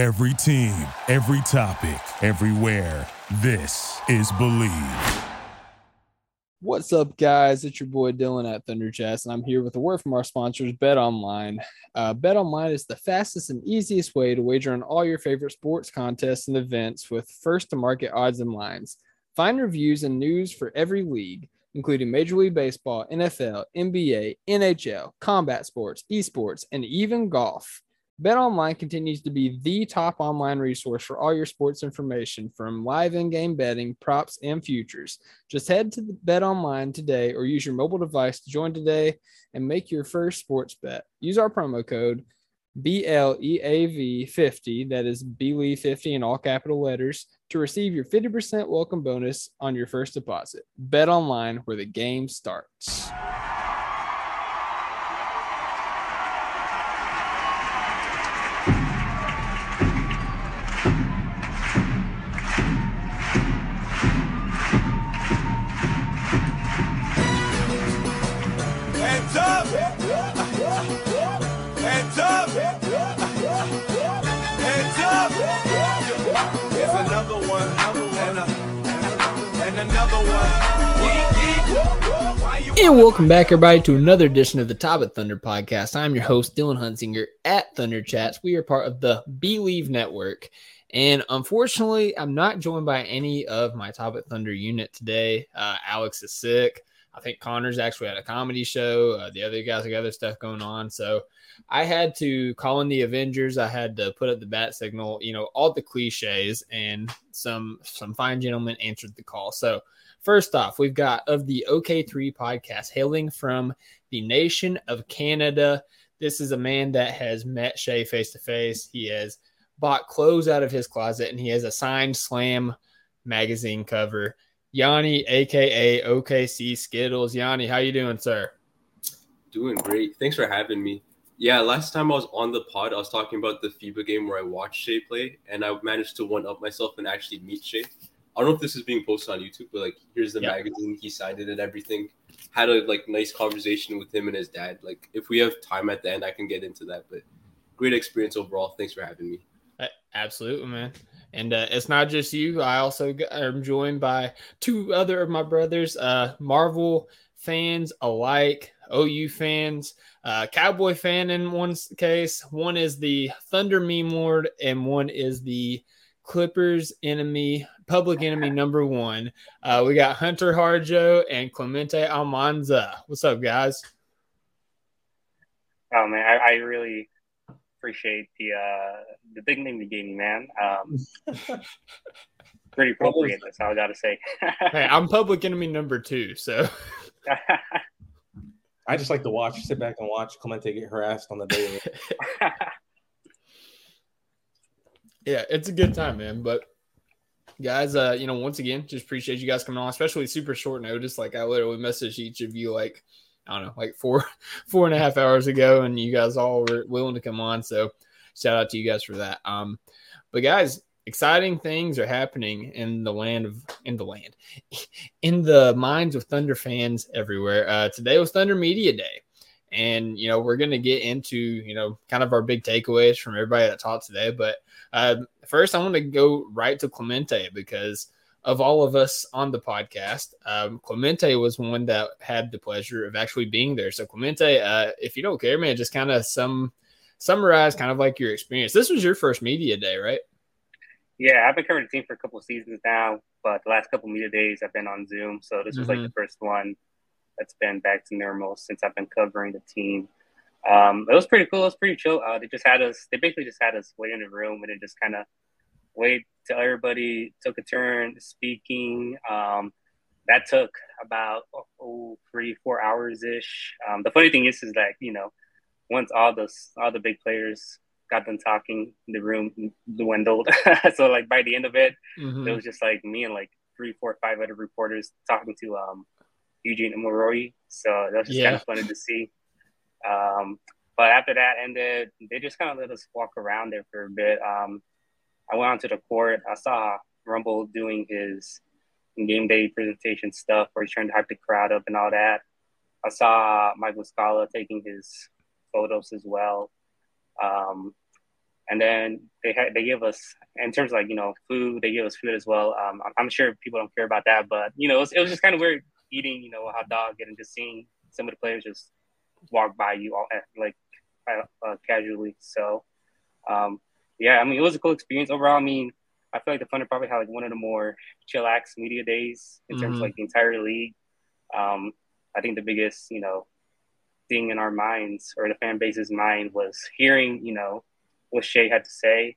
Every team, every topic, everywhere. This is Bleav. What's up, guys? It's your boy Dylan at Thunder Chats, and I'm here with a word from our sponsors, BetOnline. Uh, BetOnline is the fastest and easiest way to wager on all your favorite sports contests and events with first to market odds and lines. Find reviews and news for every league, including Major League Baseball, NFL, NBA, NHL, combat sports, esports, and even golf. BetOnline continues to be the top online resource for all your sports information from live in-game betting, props, and futures. Just head to BetOnline today or use your mobile device to join today and make your first sports bet. Use our promo code BLEAV50, that is BLEAV50 in all capital letters, to receive your 50% welcome bonus on your first deposit. BetOnline where the game starts. And welcome back, everybody, to another edition of the Top of Thunder podcast. I'm your host, Dylan Hunsinger at Thunder Chats. We are part of the Bleav Network. And unfortunately, I'm not joined by any of my Top Thunder unit today. Uh, Alex is sick. I think Connor's actually at a comedy show. Uh, the other guys got other stuff going on. So I had to call in the Avengers. I had to put up the bat signal, you know, all the cliches, and some some fine gentlemen answered the call. So First off, we've got of the OK3 podcast hailing from the nation of Canada. This is a man that has met Shai face to face. He has bought clothes out of his closet and he has a signed Slam magazine cover. Yanni, aka OKC Skittles. Yanni, how you doing, sir? Doing great. Thanks for having me. Yeah, last time I was on the pod, I was talking about the FIBA game where I watched Shai play, and I managed to one up myself and actually meet Shai. I don't know if this is being posted on YouTube, but like, here's the Yeah. magazine. He signed it and everything. Had a like nice conversation with him and his dad. Like, if we have time at the end, I can get into that. But great experience overall. Thanks for having me. Absolutely, man. And uh, it's not just you. I also am joined by two other of my brothers, uh, Marvel fans alike, OU fans, uh, Cowboy fan in one case. One is the Thunder meme lord, and one is the Clippers enemy, public enemy number one. Uh, we got Hunter Harjo and Clemente Almanza. What's up, guys? Oh man, I, I really appreciate the uh the big name you gave me, man. Um, pretty appropriate. That's all I gotta say. Hey, I'm public enemy number two, so. I just like to watch, sit back and watch Clemente get harassed on the daily. Yeah, it's a good time, man. But guys, uh, you know, once again, just appreciate you guys coming on, especially super short notice. Like I literally messaged each of you like I don't know, like four four and a half hours ago, and you guys all were willing to come on. So shout out to you guys for that. Um, but guys, exciting things are happening in the land of in the land in the minds of Thunder fans everywhere. Uh, today was Thunder Media Day. And you know we're going to get into you know kind of our big takeaways from everybody that talked today, but uh, first, I want to go right to Clemente because of all of us on the podcast, um, Clemente was one that had the pleasure of actually being there. So, Clemente, uh, if you don't care, man, just kind of some summarize kind of like your experience. This was your first media day, right? yeah, I've been covering the team for a couple of seasons now, but the last couple of media days I've been on Zoom, so this was like Mhm. the first one that's been back to normal since I've been covering the team. Um, it was pretty cool. It was pretty chill. Uh, they just had us. They basically just had us wait in the room and then just kind of wait till everybody took a turn speaking. Um, that took about oh, three, four hours ish. Um, the funny thing is, is that you know, once all the all the big players got done talking, the room dwindled. so like by the end of it, Mhm. it was just like me and like three, four, five other reporters talking to um, Eugene Omoruyi. So that was just Yeah. kind of funny to see. Um, but after that ended, they just kind of let us walk around there for a bit. Um, I went onto the court. I saw Rumble doing his game day presentation stuff where he's trying to hype the crowd up and all that. I saw Michael Muscala taking his photos as well. Um, and then they had they give us in terms of like you know food, they give us food as well. Um, I'm, I'm sure people don't care about that, but you know it was, it was just kind of weird eating you know a hot dog and just seeing some of the players just walk by you all like uh, casually. So um, yeah, I mean it was a cool experience overall. I mean I feel like the Thunder probably had like one of the more chillax media days in terms Mhm. of like the entire league. Um, I think the biggest, you know, thing in our minds or the fan base's mind was hearing, you know, what Shai had to say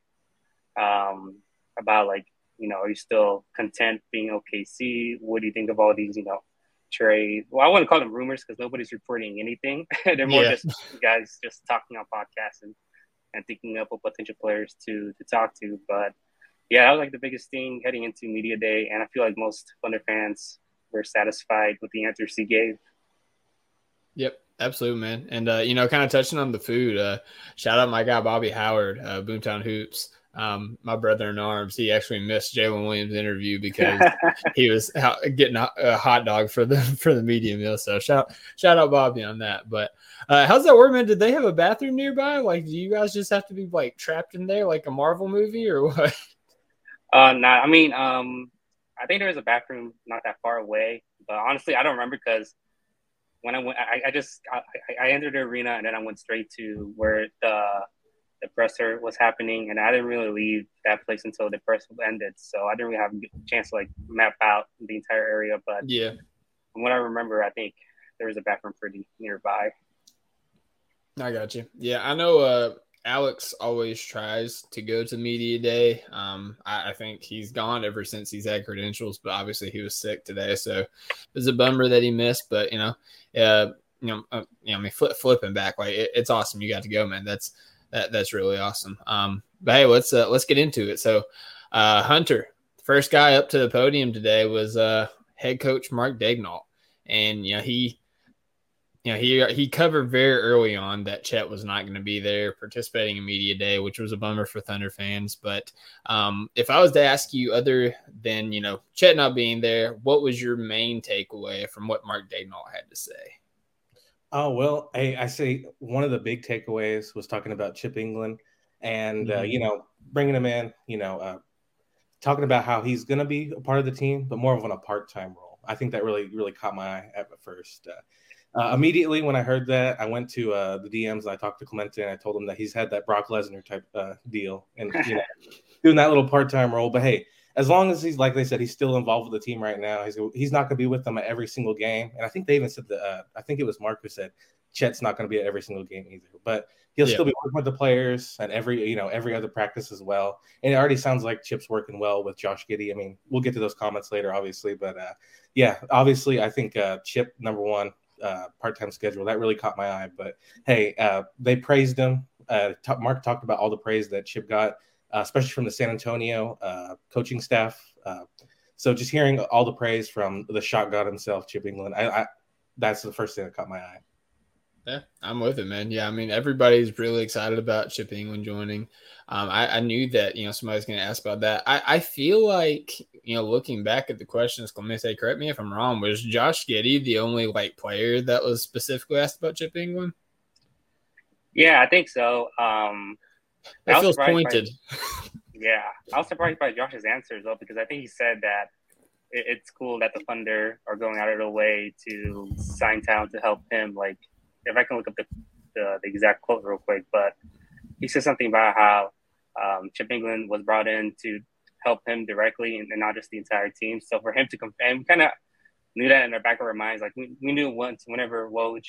um, about like, you know, are you still content being OKC? What do you think of all these, you know, trade? Well, I wouldn't call them rumors because nobody's reporting anything. They're more Yeah. just guys just talking on podcasts and, and thinking up of potential players to to talk to. But yeah, that was like the biggest thing heading into media day, and I feel like most Thunder fans were satisfied with the answers he gave. Yep, absolutely, man. And uh, you know, kind of touching on the food, uh, shout out my guy Bobby Howard, uh, Boomtown Hoops. Um, my brother in arms, he actually missed Jalen Williams' interview because he was getting a, a hot dog for the for the media meal. So shout shout out Bobby on that. But uh, how's that work, man? Did they have a bathroom nearby? Like, do you guys just have to be like trapped in there like a Marvel movie or what? Uh, nah, I mean, um, I think there was a bathroom not that far away, but honestly, I don't remember because when I went, I, I just I- I entered the arena and then I went straight to where the the presser was happening, and I didn't really leave that place until the press ended, so I didn't really have a chance to like map out the entire area. But Yeah, from what I remember, I think there was a bathroom pretty nearby. I got you. Yeah, I know. Uh, Alex always tries to go to media day. Um, I, I think he's gone ever since he's had credentials, but obviously he was sick today, so it was a bummer that he missed. But you know, uh, you know, uh, you know, I mean, flip, flipping back, like it, it's awesome. You got to go, man. That's that that's really awesome. Um, but hey, let's uh, let's get into it. So, uh, Hunter, first guy up to the podium today was uh head coach Mark Daigneault, and you know he you know, he he covered very early on that Chet was not going to be there participating in media day, which was a bummer for Thunder fans. But um, if I was to ask you, other than you know Chet not being there, what was your main takeaway from what Mark Daigneault had to say? Oh well, I, I say one of the big takeaways was talking about Chip Engelland, and uh, Mhm. you know bringing him in, you know, uh, talking about how he's going to be a part of the team, but more of on a part-time role. I think that really really caught my eye at first. Uh, uh, immediately when I heard that, I went to uh, the DMs and I talked to Clemente and I told him that he's had that Brock Lesnar type uh, deal and you know doing that little part-time role. But hey, as long as he's like they said, he's still involved with the team right now. He's he's not going to be with them at every single game. And I think they even said that. Uh, I think it was Mark who said Chet's not going to be at every single game either. But he'll Yeah. still be working with the players and every you know every other practice as well. And it already sounds like Chip's working well with Josh Giddey. I mean, we'll get to those comments later, obviously. But uh, yeah, obviously, I think uh, Chip number one. Uh, part-time schedule that really caught my eye but hey uh, they praised him uh, t- mark talked about all the praise that chip got uh, especially from the San Antonio uh, coaching staff. Uh, so just hearing all the praise from the shot god himself, Chip Engelland, I, I that's the first thing that caught my eye. Yeah, I'm with it, man. Yeah, I mean, everybody's really excited about Chip Engelland joining. Um, I, I knew that, you know, somebody's going to ask about that. I, I feel like, you know, looking back at the questions, Clemente, correct me if I'm wrong, was Josh Giddey the only, like, player that was specifically asked about Chip Engelland? Yeah, I think so. Um, I That feels surprised by- pointed. Yeah, I was surprised by Josh's answers though, because I think he said that it, it's cool that the Thunder are going out of their way to sign talent to help him. Like, if I can look up the, the, the exact quote real quick, but he said something about how um, Chip Engelland was brought in to help him directly and, and not just the entire team. So for him to come, and kind of knew that in the back of our minds. Like, we, we knew once, whenever Woj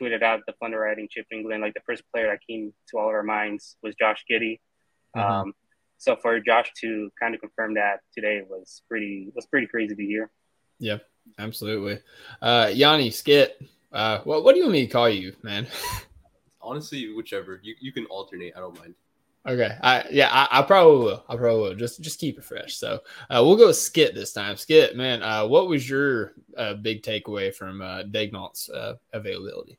tweeted out the Thunder writing Chip Engelland, like the first player that came to all of our minds was Josh Giddey. Mhm. Um, so for Josh to kind of confirm that today was pretty was pretty crazy to hear. Yeah, absolutely. Uh, Yanni, Skit, uh, what, what do you want me to call you, man? Honestly, whichever you, you can alternate. I don't mind. Okay. I yeah, I, I probably will. I probably will. Just just keep it fresh. So uh, we'll go with Skit this time. Skit, man, uh, what was your uh, big takeaway from uh, Daigneault's uh, availability?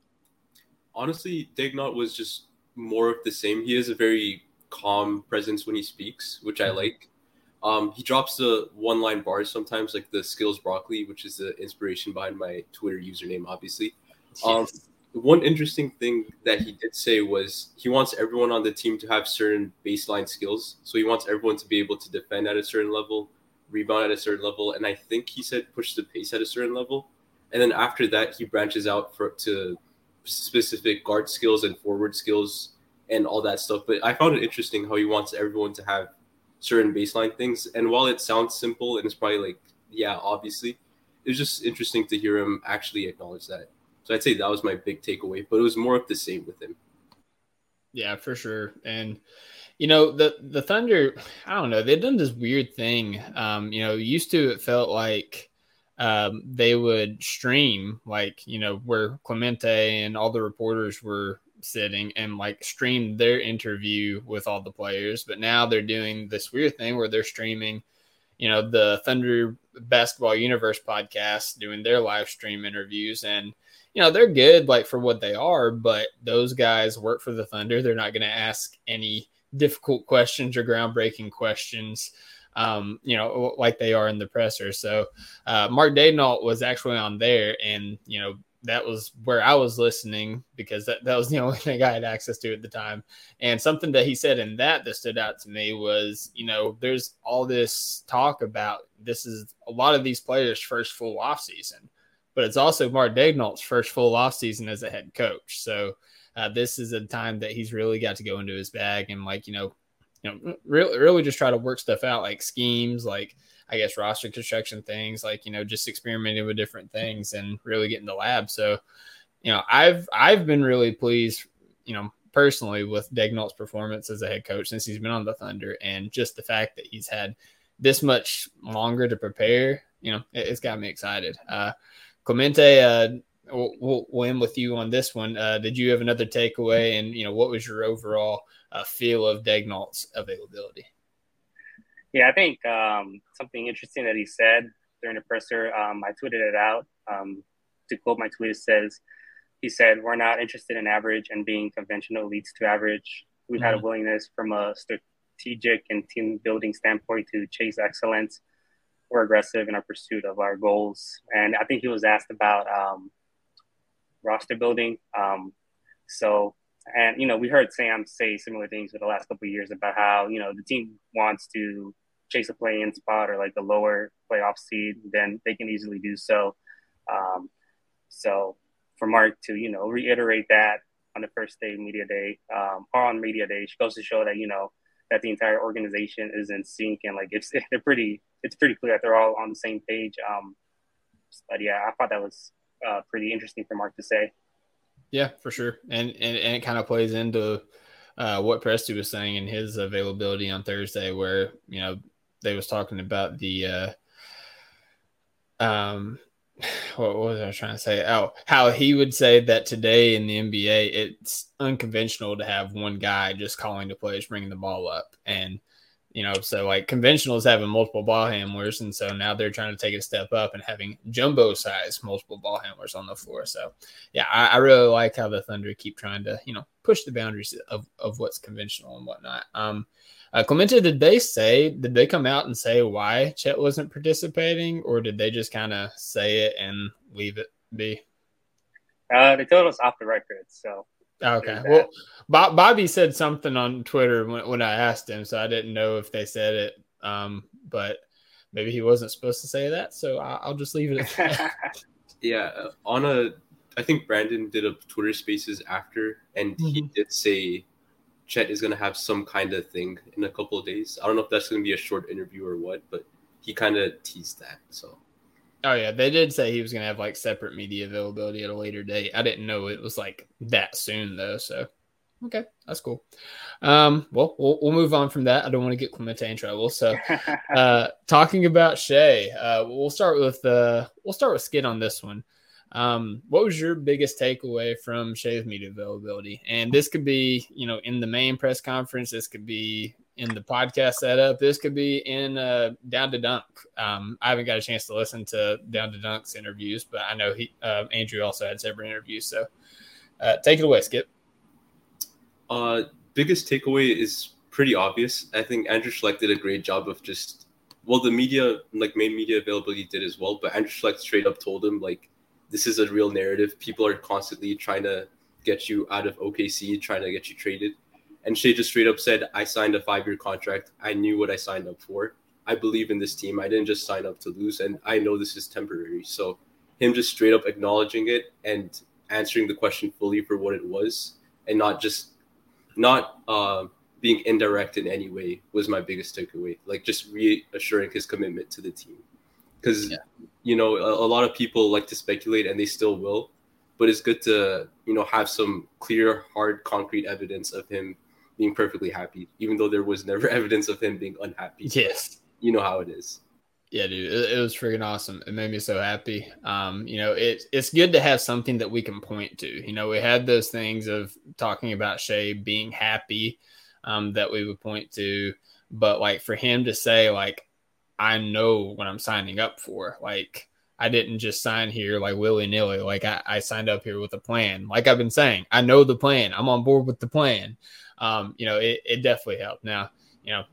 Honestly, Daigneault was just more of the same. He has a very calm presence when he speaks, which I Mhm. like. Um, he drops the one-line bars sometimes, like the skills broccoli, which is the inspiration behind my Twitter username, obviously. Um, one interesting thing that he did say was he wants everyone on the team to have certain baseline skills. So he wants everyone to be able to defend at a certain level, rebound at a certain level, and I think he said push the pace at a certain level. And then after that, he branches out for to specific guard skills and forward skills and all that stuff. But I found it interesting how he wants everyone to have certain baseline things. And while it sounds simple and it's probably like, yeah, obviously, it was just interesting to hear him actually acknowledge that. So I'd say that was my big takeaway, but it was more of the same with him. Yeah, for sure. And you know, the the Thunder, I don't know, they've done this weird thing. Um, you know, used to it felt like um, they would stream like, you know, where Clemente and all the reporters were sitting and like stream their interview with all the players. But now they're doing this weird thing where they're streaming, you know, the Thunder Basketball Universe podcast doing their live stream interviews. And, you know, they're good like for what they are, but those guys work for the Thunder. They're not going to ask any difficult questions or groundbreaking questions. Um, you know, like they are in the presser. So, uh, Mark Daigneault was actually on there, and you know, that was where I was listening because that, that was the only thing I had access to at the time. And something that he said in that that stood out to me was, you know, there's all this talk about this is a lot of these players' first full off season, but it's also Mark Daigneault's first full off season as a head coach. So uh, this is a time that he's really got to go into his bag and like, you know, you know, really, really just try to work stuff out like schemes, like I guess roster construction things, like you know, just experimenting with different things and really getting the lab. So, you know, I've I've been really pleased, you know, personally with Daigneault's performance as a head coach since he's been on the Thunder, and just the fact that he's had this much longer to prepare, you know, it, has got me excited. Uh, Clemente, uh, we'll, we'll, end with you on this one. Uh, did you have another takeaway, and you know, what was your overall uh, feel of Daigneault's availability? Yeah, I think um, something interesting that he said during the presser, um, I tweeted it out. Um, to quote my tweet, it says, he said, We're not interested in average, and being conventional leads to average. We've mm-hmm. had a mm-hmm. willingness from a strategic and team building standpoint to chase excellence. We're aggressive in our pursuit of our goals. And I think he was asked about um, roster building. Um, so, and, you know, we heard Sam say similar things for the last couple years about how, you know, the team wants to chase a play-in spot or like a lower playoff seed, then they can easily do so. Um, so for Mark to you know reiterate that on the first day media day um, or on media day she goes to show that you know that the entire organization is in sync and like it's they're pretty it's pretty clear that they're all on the same page. Um, but yeah, I thought that was uh, pretty interesting for Mark to say. Yeah, for sure, and and, and it kind of plays into uh, what Presti was saying in his availability on Thursday, where you know they was talking about the uh, um what, was I trying to say? Oh, how he would say that today in the NBA, it's unconventional to have one guy just calling the plays, bringing the ball up, and you know, so like conventional is having multiple ball handlers, and so now they're trying to take a step up and having jumbo size multiple ball handlers on the floor. So, yeah, I, I really like how the Thunder keep trying to you know push the boundaries of of what's conventional and whatnot. Um, uh, Clemente, did they say, did they come out and say why Chet wasn't participating, or did they just kind of say it and leave it be? Uh, they told us off the record. So, okay. Well, Bob, Bobby said something on Twitter when, when I asked him, so I didn't know if they said it. Um, but maybe he wasn't supposed to say that, so I'll, just leave it at that. yeah. On a, I think Brandon did a Twitter Spaces after, and mm-hmm. he did say Chet is going to have some kind of thing in a couple of days. I don't know if that's going to be a short interview or what, but he kind of teased that. So. Oh yeah, they did say he was going to have like separate media availability at a later date. I didn't know it was like that soon though. So, okay, that's cool. Um, well, well, we'll move on from that. I don't want to get Clemente in trouble. So, uh, talking about Shai, uh, we'll start with uh, we'll start with Skit on this one. Um, what was your biggest takeaway from Shai's media availability? And this could be, you know, in the main press conference. This could be in the podcast setup. This could be in uh, Down to Dunk. Um, I haven't got a chance to listen to Down to Dunk's interviews, but I know he uh, Andrew also had several interviews. So uh, take it away, Skit. Uh, biggest takeaway is pretty obvious. I think Andrew Schlecht did a great job of just well, the media, like main media availability, did as well. But Andrew Schlecht straight up told him like this is a real narrative. People are constantly trying to get you out of OKC, trying to get you traded. And she just straight up said, I signed a five year contract. I knew what I signed up for. I believe in this team. I didn't just sign up to lose, and I know this is temporary. So, him just straight up acknowledging it and answering the question fully for what it was, and not just not uh, being indirect in any way was my biggest takeaway. Like just reassuring his commitment to the team, because yeah. you know a, a lot of people like to speculate, and they still will. But it's good to you know have some clear, hard, concrete evidence of him being perfectly happy, even though there was never evidence of him being unhappy. Yes. You know how it is. Yeah, dude, it, it was freaking awesome. It made me so happy. Um, you know, it, it's good to have something that we can point to. You know, we had those things of talking about Shai being happy um, that we would point to, but like for him to say, like, I know what I'm signing up for. Like, I didn't just sign here like willy nilly. Like, I, I signed up here with a plan. Like I've been saying, I know the plan. I'm on board with the plan um, you know, it, it definitely helped. Now, you know,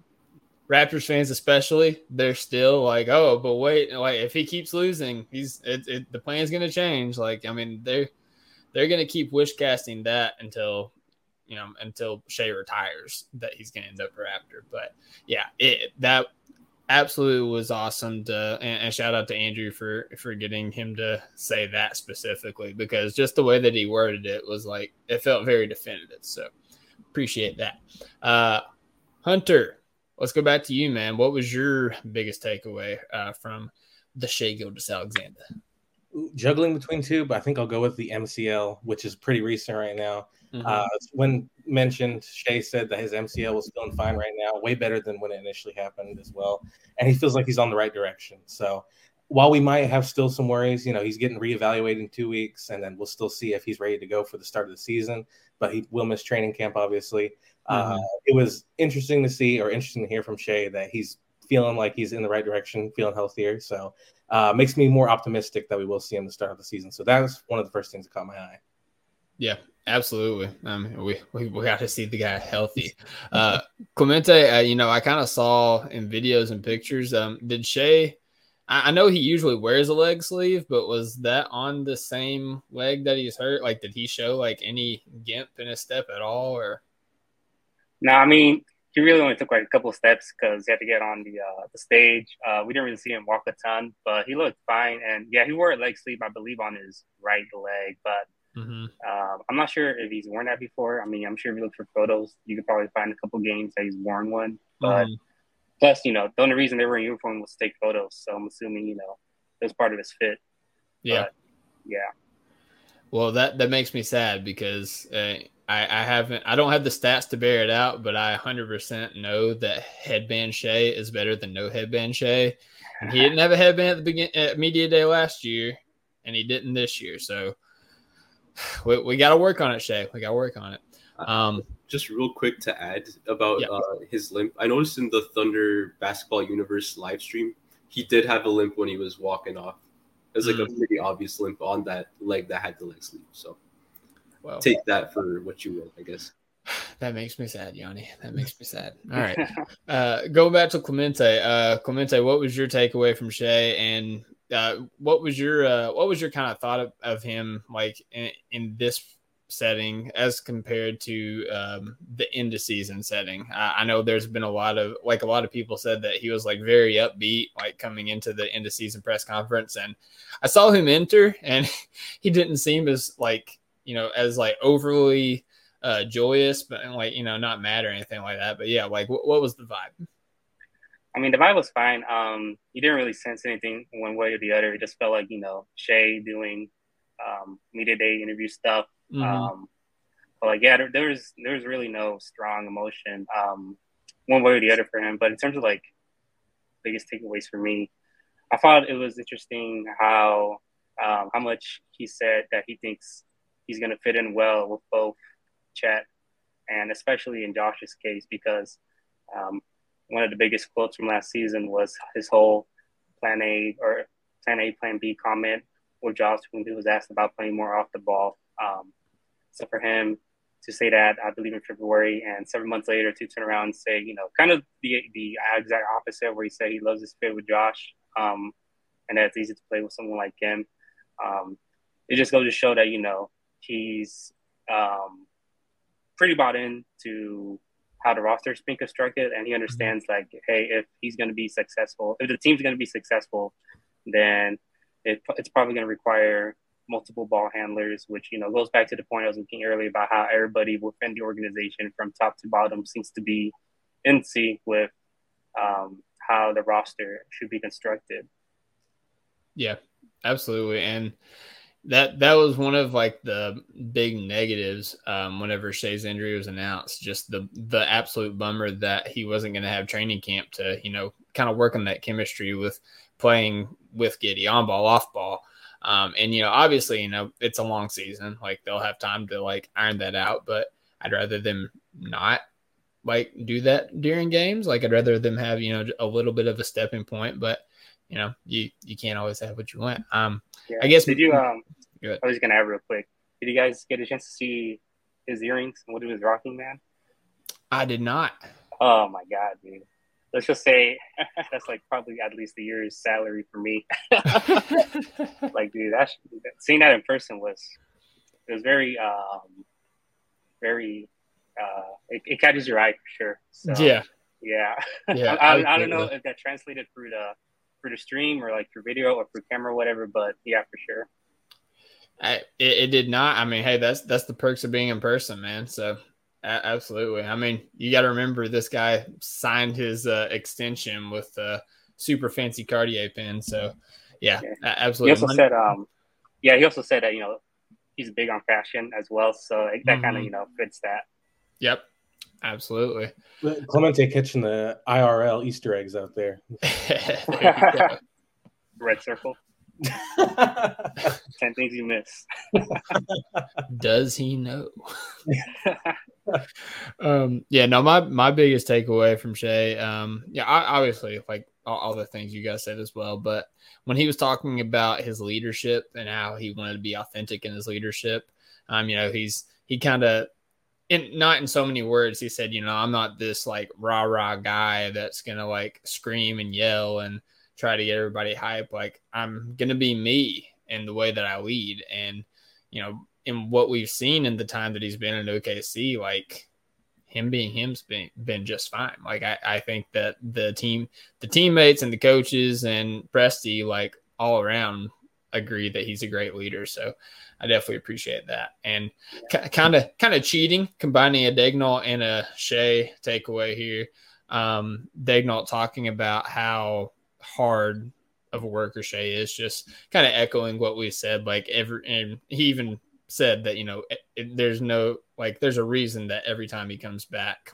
Raptors fans especially, they're still like, oh, but wait, like if he keeps losing, he's it, it, the plan's gonna change. Like, I mean, they're they're gonna keep wish casting that until you know until Shai retires that he's gonna end up a Raptor. But yeah, it that absolutely was awesome to and, and, shout out to Andrew for for getting him to say that specifically because just the way that he worded it was like it felt very definitive. So appreciate that. Uh, Hunter, let's go back to you, man. What was your biggest takeaway uh, from the Shai Gilgeous-Alexander? Juggling between two, but I think I'll go with the MCL, which is pretty recent right now. Mm-hmm. Uh, when mentioned, Shai said that his MCL was feeling fine right now, way better than when it initially happened as well. And he feels like he's on the right direction. So while we might have still some worries, you know, he's getting reevaluated in two weeks, and then we'll still see if he's ready to go for the start of the season. But he will miss training camp, obviously. Mm-hmm. Uh, it was interesting to see or interesting to hear from Shai that he's feeling like he's in the right direction, feeling healthier. So uh, makes me more optimistic that we will see him the start of the season. So that was one of the first things that caught my eye. Yeah, absolutely. Um, we, we, we got to see the guy healthy. Uh, Clemente, uh, you know, I kind of saw in videos and pictures. Um, did Shai I, know he usually wears a leg sleeve, but was that on the same leg that he's hurt? Like, did he show like any gimp in his step at all, or? No, I mean he really only took like a couple of steps because he had to get on the uh, the stage. Uh, we didn't really see him walk a ton, but he looked fine. And yeah, he wore a leg sleeve, I believe, on his right leg. But mm-hmm. uh, I'm not sure if he's worn that before. I mean, I'm sure if you look for photos, you could probably find a couple games that he's worn one. But mm-hmm. Plus, you know, the only reason they were in uniform was to take photos. So I'm assuming, you know, it was part of his fit. Yeah. But, yeah. Well, that that makes me sad because uh, I, I haven't I don't have the stats to bear it out, but I 100% know that headband Shai is better than no headband Shai. And he didn't have a headband at the beginning at media day last year, and he didn't this year. So we, we got to work on it, Shai. We got to work on it. Um, just real quick to add about uh, his limp. I noticed in the Thunder Basketball Universe live stream, he did have a limp when he was walking off. It was like mm. a pretty obvious limp on that leg that had the leg sleeve. So well, take that for what you will, I guess. That makes me sad, Yanni. That makes me sad. All right. uh, going back to Clemente. Uh, Clemente, what was your takeaway from Shai, and uh, what was your uh, what was your kind of thought of, of him like in, in this setting as compared to um, the end of season setting. I, I, know there's been a lot of like a lot of people said that he was like very upbeat, like coming into the end of season press conference, and I saw him enter, and he didn't seem as like you know as like overly uh, joyous, but like you know not mad or anything like that. But yeah, like what, what was the vibe? I mean, the vibe was fine. Um, you didn't really sense anything one way or the other. It just felt like you know Shai doing um, media day interview stuff Mm-hmm. Um, but like, yeah, there, there's there's really no strong emotion um, one way or the other for him. But in terms of like biggest takeaways for me, I thought it was interesting how um, how much he said that he thinks he's going to fit in well with both Chet and especially in Josh's case because um, one of the biggest quotes from last season was his whole plan A or plan A, plan B comment with Josh when he was asked about playing more off the ball. Um, so for him to say that, I believe in February, and seven months later to turn around and say, you know, kind of the the exact opposite, where he said he loves his fit with Josh, um, and that it's easy to play with someone like him. Um, it just goes to show that you know he's um, pretty bought in to how the roster's being constructed, and he understands like, hey, if he's going to be successful, if the team's going to be successful, then it, it's probably going to require multiple ball handlers, which you know goes back to the point I was making earlier about how everybody within the organization, from top to bottom, seems to be in sync with um, how the roster should be constructed. Yeah, absolutely, and that that was one of like the big negatives um, whenever Shai's injury was announced. Just the the absolute bummer that he wasn't going to have training camp to you know kind of work on that chemistry with playing with Giddey on ball, off ball. Um, and you know, obviously, you know, it's a long season. Like they'll have time to like iron that out. But I'd rather them not like do that during games. Like I'd rather them have you know a little bit of a stepping point. But you know, you you can't always have what you want. Um, Yeah. I guess Did you? Um, I was gonna add real quick. Did you guys get a chance to see his earrings and what he was rocking, man? I did not. Oh my god, dude. Let's just say that's like probably at least a year's salary for me. like, dude, that's seeing that in person was it was very um very uh it, it catches your eye for sure. So, yeah, yeah. yeah. I, I, I don't know if that translated through the through the stream or like through video or through camera or whatever, but yeah, for sure. I, it, it did not. I mean, hey, that's that's the perks of being in person, man. So absolutely. I mean, you got to remember this guy signed his uh, extension with a super fancy Cartier pin. So yeah, Yeah. a- He absolutely. also Mon- said, um, yeah, he also said that you know he's big on fashion as well, so that kind Mhm. of you know fits that. Yep, absolutely. Clemente catching the IRL Easter eggs out there. There. Red circle, ten things you miss. Does he know? um, yeah, no, my my biggest takeaway from Shai, um, yeah, I, obviously like all, all the things you guys said as well, but when he was talking about his leadership and how he wanted to be authentic in his leadership, um, you know, he's he kind of in not in so many words, he said, you know, I'm not this like rah rah guy that's gonna like scream and yell and try to get everybody hype. Like I'm gonna be me in the way that I lead, and you know, in what we've seen in the time that he's been in OKC, like him being him's been been just fine. Like I, I think that the team, the teammates and the coaches and Presti, like all around agree that he's a great leader. So I definitely appreciate that. And kind of kind of cheating, combining a Daigneault and a Shai takeaway here. Um, Daigneault talking about how hard of a worker Shai is, just kind of echoing what we said. Like every, and he even said that you know it, it- there's no like there's a reason that every time he comes back,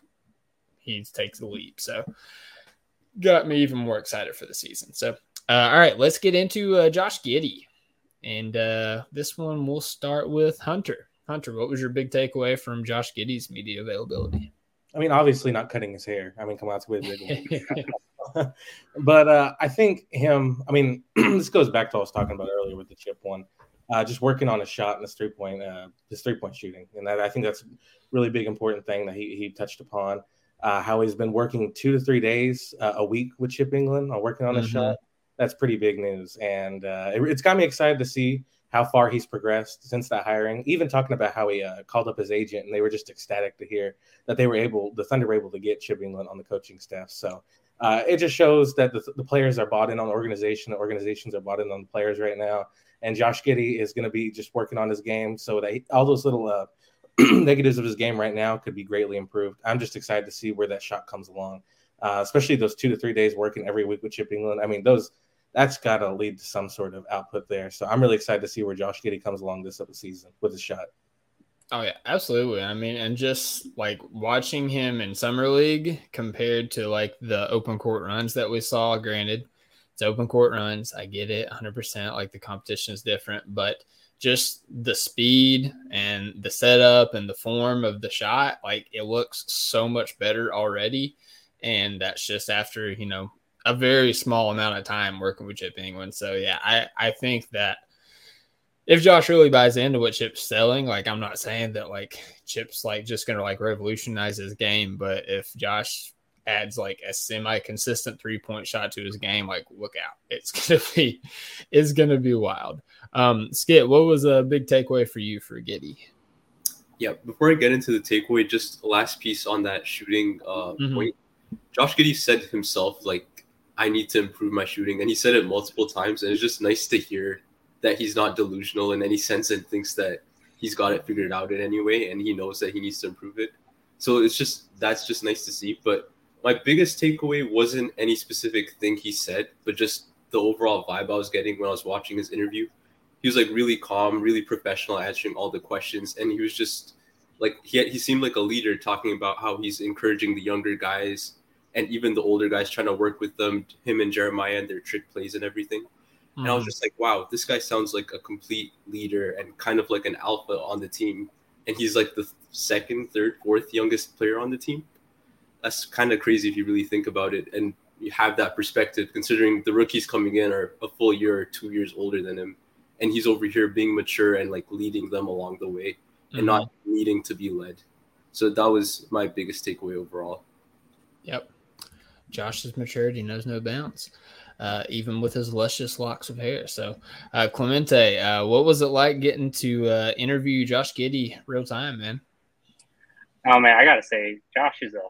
he takes a leap. So got me even more excited for the season. So uh, all right, let's get into uh, Josh Giddey. And uh, this one we'll start with Hunter. Hunter, what was your big takeaway from Josh Giddey's media availability? I mean, obviously not cutting his hair. I mean, come on, it's big but uh, I think him. I mean, this goes back to what I was talking about earlier with the chip one. Uh, just working on his shot and his three point, uh, his three point shooting, and that I think that's a really big important thing that he he touched upon. Uh, how he's been working two to three days uh, a week with Chip Engelland on working on his Mhm. shot. That's pretty big news, and uh, it, it's got me excited to see how far he's progressed since that hiring. Even talking about how he uh, called up his agent, and they were just ecstatic to hear that they were able, the Thunder were able to get Chip Engelland on the coaching staff. So uh, it just shows that the, the players are bought in on the organization. The organizations are bought in on the players right now. And Josh Giddey is going to be just working on his game so that he, all those little uh, negatives of his game right now could be greatly improved. I'm just excited to see where that shot comes along, uh, especially those two to three days working every week with Chip Engelland. I mean, those that's got to lead to some sort of output there. So I'm really excited to see where Josh Giddey comes along this season with his shot. Oh yeah, absolutely. I mean, and just like watching him in summer league compared to like the open court runs that we saw. Granted, it's open court runs. I get it, 100. percent Like the competition is different, but just the speed and the setup and the form of the shot, like it looks so much better already. And that's just after you know a very small amount of time working with Chip Engelland. So yeah, I I think that if Josh really buys into what Chip's selling, like I'm not saying that like Chip's like just gonna like revolutionize his game, but if Josh adds like a semi consistent three point shot to his game, like look out, it's gonna be it's gonna be wild. Um, Skit, what was a big takeaway for you for Giddey? Yeah, before I get into the takeaway, just last piece on that shooting uh, Mhm. point. Josh Giddey said himself, like, I need to improve my shooting. And he said it multiple times. And it's just nice to hear that he's not delusional in any sense and thinks that he's got it figured out in any way and he knows that he needs to improve it. So it's just, that's just nice to see. But my biggest takeaway wasn't any specific thing he said, but just the overall vibe I was getting when I was watching his interview. He was like really calm, really professional, answering all the questions. And he was just, like he had, he seemed like a leader talking about how he's encouraging the younger guys and even the older guys trying to work with them him and jeremiah and their trick plays and everything and i was hmm. just like wow this guy sounds like a complete leader and kind of like an alpha on the team and he's like the second third fourth youngest player on the team that's kind of crazy if you really think about it and you have that perspective considering the rookies coming in are a full year or two years older than him and he's over here being mature and like leading them along the way and not needing to be led. So that was my biggest takeaway overall. Yep. Josh's maturity knows no bounds, uh, even with his luscious locks of hair. So, uh, Clemente, uh, what was it like getting to uh, interview Josh Giddey real time, man? Oh man, I gotta say, Josh is a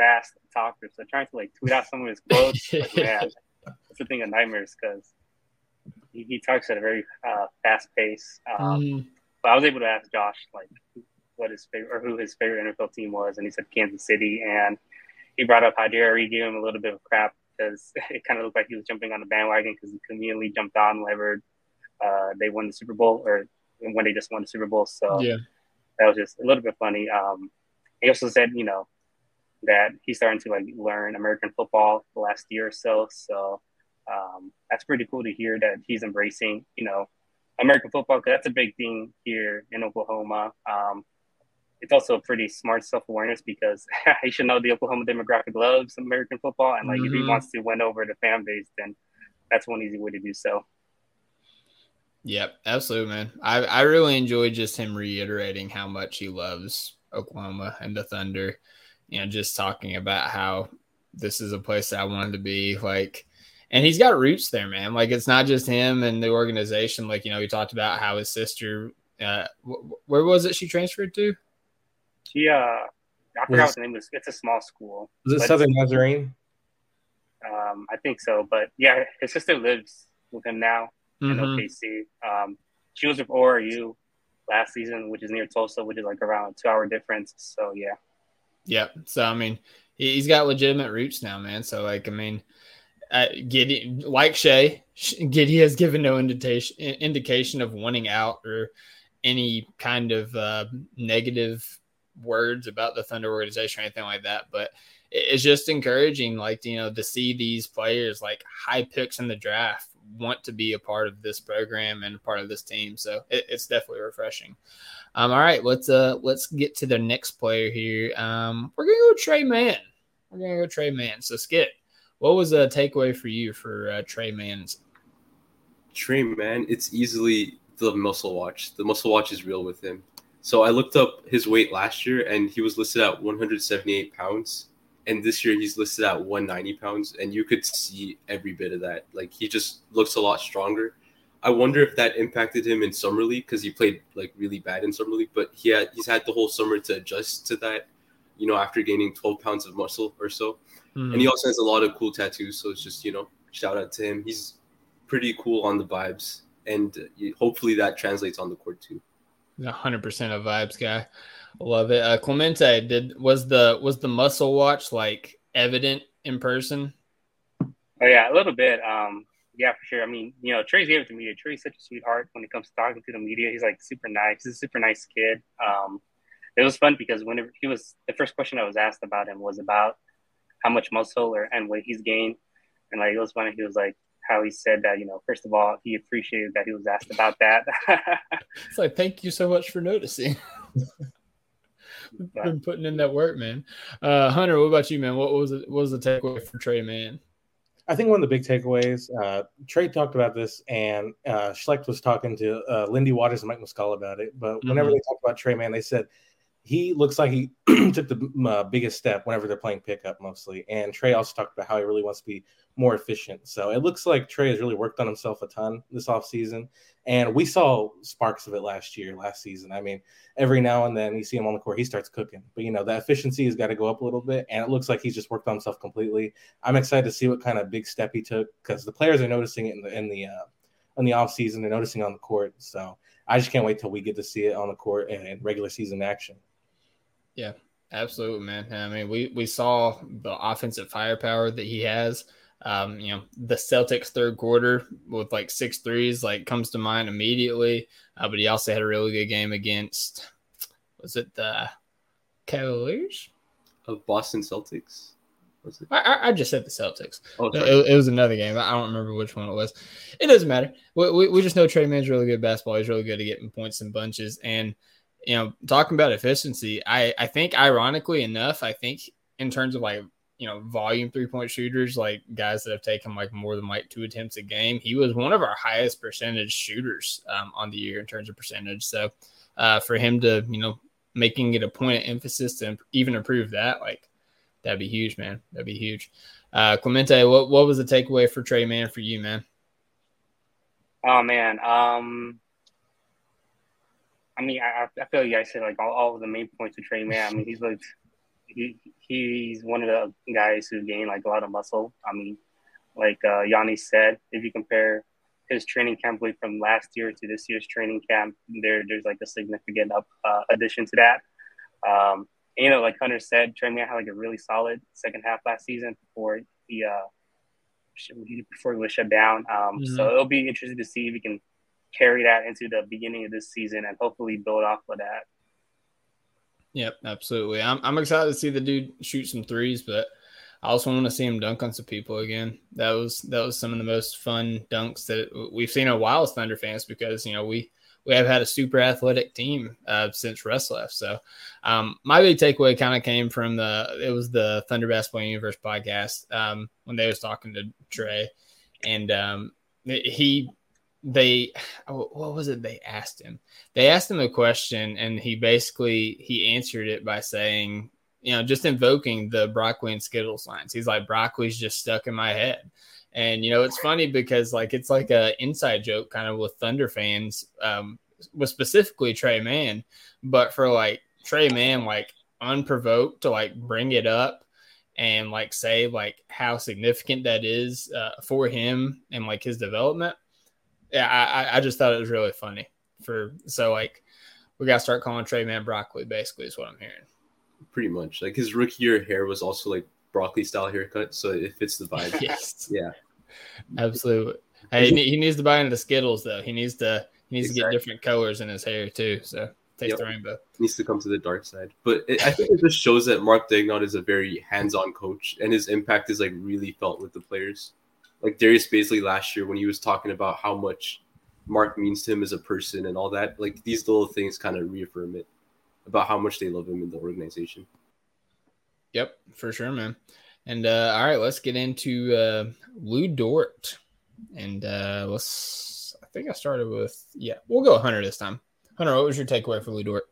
fast talker. So trying to like tweet out some of his quotes, like, man, it's a thing of nightmares because he, he talks at a very uh, fast pace. Um, Mm, But I was able to ask Josh like what his favorite or who his favorite NFL team was, and he said Kansas City. And he brought up how Jerry gave him a little bit of crap because it kind of looked like he was jumping on the bandwagon because he conveniently jumped on whenever uh, they won the Super Bowl or when they just won the Super Bowl. So yeah. that was just a little bit funny. Um, he also said, you know, that he's starting to like learn American football the last year or so. So um, that's pretty cool to hear that he's embracing, you know, American football because that's a big thing here in Oklahoma. Um, it's also pretty smart self awareness because he should know the Oklahoma demographic loves American football, and like if he Mhm. wants to win over the fan base, then that's one easy way to do so. Yep, absolutely, man. I, I really enjoyed just him reiterating how much he loves Oklahoma and the Thunder. You know, just talking about how this is a place that I wanted to be. Like, and he's got roots there, man. Like, it's not just him and the organization. Like, you know, he talked about how his sister, uh, wh- where was it she transferred to? He, uh, I forgot Was- what the name was. It's a small school. Was it Southern Nazarene? Um, I think so, but yeah, his sister lives with him now in Mhm. OKC. Um, she was with ORU last season, which is near Tulsa, which is like around a two-hour difference. So yeah, Yep. So I mean, he- he's got legitimate roots now, man. So like, I mean, uh, Giddey, like Shai, Giddey has given no indication indication of wanting out or any kind of uh, negative words about the Thunder organization or anything like that. But it's just encouraging, like you know, to see these players like high picks in the draft want to be a part of this program and part of this team. So it, it's definitely refreshing. Um, all right, let's uh let's get to the next player here. Um, we're gonna go Tre Mann. We're gonna go Tre Mann. So Skit, what was a takeaway for you for uh, Tre Mann's? Tre, man, it's easily the muscle watch. The muscle watch is real with him. So I looked up his weight last year, and he was listed at 178 pounds. And this year he's listed at 190 pounds, and you could see every bit of that. Like he just looks a lot stronger. I wonder if that impacted him in summer league because he played like really bad in summer league. But he had he's had the whole summer to adjust to that. You know, after gaining 12 pounds of muscle or so. Hmm. And he also has a lot of cool tattoos. So it's just, you know, shout out to him. He's pretty cool on the vibes. And uh, hopefully that translates on the court too. hundred percent a vibes guy. Love it. Uh, Clemente, did was the was the muscle watch like evident in person? oh yeah, a little bit. Um, yeah, for sure. I mean, you know, Tre's gave it to media. Tre's such a sweetheart when it comes to talking to the media. He's like super nice. He's a super nice kid. Um, it was fun because whenever he was the first question I was asked about him was about how much muscle or and weight he's gained, and like it was funny. He was like how he said that you know first of all he appreciated that he was asked about that. It's like thank you so much for noticing. Been putting in that work, man. Uh, Hunter, what about you, man? What was it? What was the takeaway for Tre Mann? I think one of the big takeaways, uh, Tre talked about this, and uh, Schlecht was talking to uh, Lindy Waters and Mike Muscala about it. But whenever Mhm. they talked about Tre Mann, they said he looks like he took the uh, biggest step whenever they're playing pickup mostly. And Tre also talked about how he really wants to be more efficient. So it looks like Tre has really worked on himself a ton this offseason. And we saw sparks of it last year, last season. I mean, every now and then you see him on the court, he starts cooking. But, you know, the efficiency has got to go up a little bit. And it looks like he's just worked on himself completely. I'm excited to see what kind of big step he took because the players are noticing it in the, in the, uh, in the offseason. They're noticing on the court. So I just can't wait till we get to see it on the court and in regular season action. Yeah, absolutely, man. I mean, we we saw the offensive firepower that he has. Um, you know, the Celtics third quarter with like six threes, like comes to mind immediately. Uh, but he also had a really good game against, was it the Cavaliers? Of Boston Celtics. Was it? I, I just said the Celtics. Oh, No, it, it was another game. I don't remember which one it was. It doesn't matter. We, we, we just know Tre Mann's really good at basketball. He's really good at getting points in bunches. And, you know, talking about efficiency, I, I think, ironically enough, I think in terms of like, you know, volume three point shooters, like guys that have taken like more than like two attempts a game, he was one of our highest percentage shooters um, on the year in terms of percentage. So uh, for him to, you know, making it a point of emphasis to even improve that, like, that'd be huge, man. That'd be huge. Uh, Clemente, what, what was the takeaway for Tre Mann for you, man? Oh man, um, I mean, I, I feel you guys said like all, all of the main points of Tre Mann. I mean, he's looked, he he's one of the guys who gained like a lot of muscle. I mean, like uh, Yanni said, if you compare his training camp like, from last year to this year's training camp, there there's like a significant up uh, addition to that. Um, and, you know, like Hunter said, Tre Mann had like a really solid second half last season before he uh before he was shut down. Um, Mhm. So it'll be interesting to see if he can carry that into the beginning of this season and hopefully build off of that. Yep, absolutely. I'm, I'm excited to see the dude shoot some threes, but I also want to see him dunk on some people again. That was that was some of the most fun dunks that we've seen in a while as Thunder fans because you know we we have had a super athletic team uh, since Russ left. So um, my big takeaway kind of came from the it was the Thunder Basketball Universe podcast um, when they was talking to Tre, and um, he they what was it they asked him? They asked him a question, and he basically he answered it by saying, you know, just invoking the broccoli and Skittles lines. He's like, broccoli's just stuck in my head. And you know, it's funny because like it's like a inside joke kind of with Thunder fans, um, with specifically Tre Mann, but for like Tre Mann, like unprovoked to like bring it up and like say like how significant that is uh, for him and like his development. Yeah, I, I- just thought it was really funny. For so like we gotta start calling Tre Mann broccoli. Basically, is what I'm hearing. Pretty much. Like his rookie year hair was also like broccoli style haircut, so it fits the vibe. yes, yeah. absolutely. Hey, he, needs to buy into Skittles though. He needs to he needs to get different colors in his hair too. So taste Yep. the rainbow. needs to come to the dark side. But it, I think it just shows that Mark Daigneault is a very hands-on coach, and his impact is like really felt with the players. Like Darius Bazley last year when he was talking about how much Mark means to him as a person and all that. Like these little things kind of reaffirm it about how much they love him in the organization. Yep, for sure, man. And uh, all right, let's get into uh, Lu Dort, and uh, let's. I think I started with yeah. We'll go Hunter this time. Hunter, what was your takeaway for Lu Dort?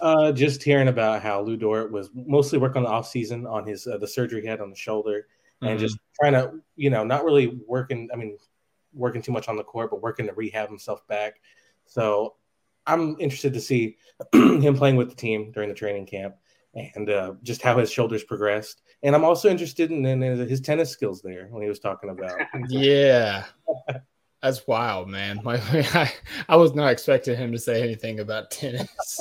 Uh, just hearing about how Lu Dort was mostly working on the off season on his uh, the surgery he had on the shoulder, and just trying to you know not really working. I mean, working too much on the court, but working to rehab himself back. So I'm interested to see him playing with the team during the training camp and uh, just how his shoulders progressed. And I'm also interested in, in his tennis skills there when he was talking about. Yeah, that's wild, man. Like I, I was not expecting him to say anything about tennis,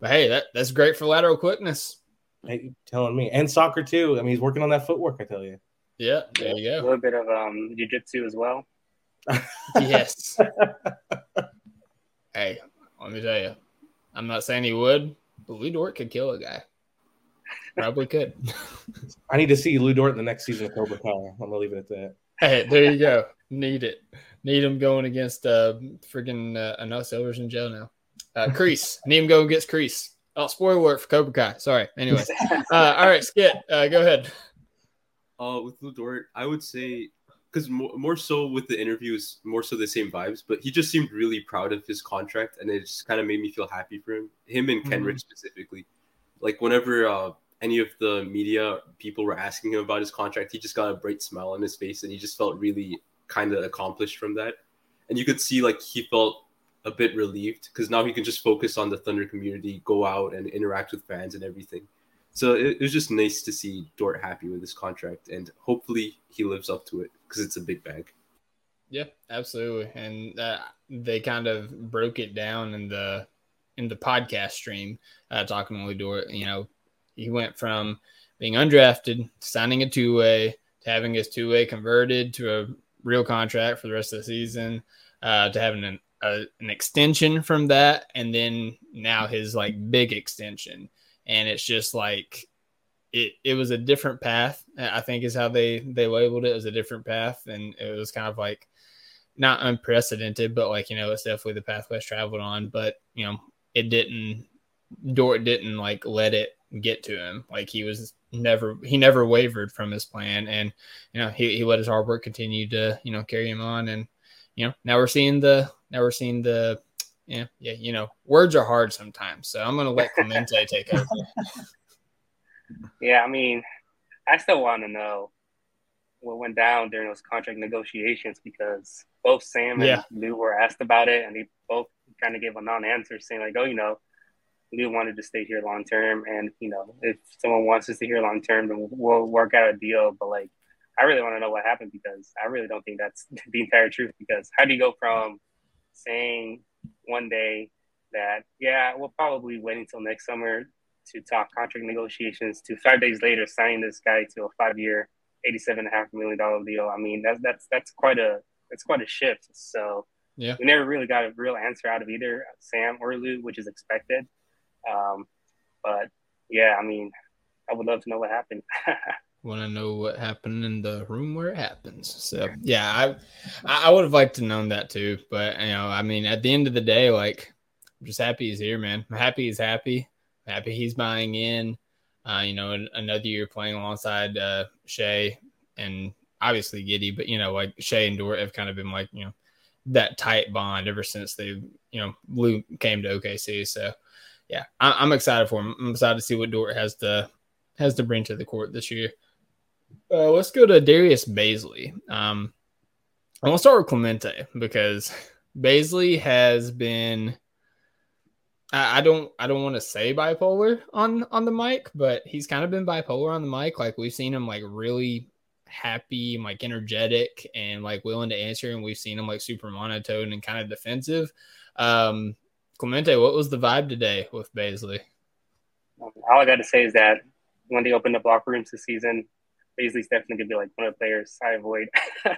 but hey, that that's great for lateral quickness. Hey, telling me and soccer too. I mean, he's working on that footwork. I tell you. Yeah, there you A little bit of um, jiu-jitsu as well. Yes. hey, let me tell you, I'm not saying he would, but Lu Dort could kill a guy. Probably could. I need to see Lu Dort in the next season of Cobra Kai. I'm gonna leave it at that. hey, there you go. Need it. Need him going against uh freaking uh, I know Silver's in jail now. Uh Kreese. Need him going against Kreese. Oh, spoiler alert for Cobra Kai. Sorry. Anyway. Uh all right, Skit, uh go ahead. Uh, with Lu Dort, I would say because more, more so with the interviews, more so the same vibes. But he just seemed really proud of his contract, and it just kind of made me feel happy for him. Him and Kenrich specifically. Like whenever uh, any of the media people were asking him about his contract, he just got a bright smile on his face, and he just felt really kind of accomplished from that. And you could see like he felt a bit relieved because now he can just focus on the Thunder community, go out and interact with fans and everything. So it, it was just nice to see Dort happy with his contract, and hopefully he lives up to it because it's a big bag. Yeah, absolutely. And uh, they kind of broke it down in the in the podcast stream, uh, talking with Dort. You know, he went from being undrafted, signing a two way, to having his two way converted to a real contract for the rest of the season, uh, to having an, a, an extension from that, and then now his like big extension. And it's just like it, it was a different path. I think is how they they labeled it as a different path, and it was kind of like not unprecedented, but like you know it's definitely the path West traveled on. But you know it didn't Dort didn't like let it get to him. Like he was never he never wavered from his plan, and you know he he let his hard work continue to you know carry him on, and you know now we're seeing the now we're seeing the yeah yeah you know words are hard sometimes. So I'm gonna let Clemente take over. Yeah, I mean, I still want to know what went down during those contract negotiations because both Sam and Yeah. Lu were asked about it, and they both kind of gave a non-answer, saying like, "Oh, you know, Lu wanted to stay here long term, and you know, if someone wants us to stay here long term, then we'll work out a deal." But like, I really want to know what happened because I really don't think that's the entire truth. Because how do you go from saying one day that yeah, we'll probably wait until next summer to talk contract negotiations to five days later signing this guy to a five year, eighty-seven and a half million dollar deal. I mean, that's that's that's quite a that's quite a shift. So Yeah. we never really got a real answer out of either Sam or Lu, which is expected. Um, but yeah, I mean, I would love to know what happened. want to know what happened in the room where it happens. So yeah, I I would have liked to known that too. But you know, I mean, at the end of the day, like I'm just happy he's here, man. I'm happy he's happy. I'm happy he's buying in. Uh, you know, an, another year playing alongside uh, Shai and obviously Giddey, but you know, like Shai and Dort have kind of been like you know that tight bond ever since they you know Lou came to OKC. So yeah, I, I'm excited for him. I'm excited to see what Dort has to has to bring to the court this year. Uh, let's go to Darius Bazley. Um, I want to start with Clemente because Bazley has been. I, don't. I don't want to say bipolar on on the mic, but he's kind of been bipolar on the mic. Like we've seen him like really happy, like energetic, and like willing to answer, and we've seen him like super monotone and kind of defensive. Um, Clemente, what was the vibe today with Bazley? All I got to say is that when they opened up locker rooms this season, Bazley's definitely gonna be like one of the players I avoid.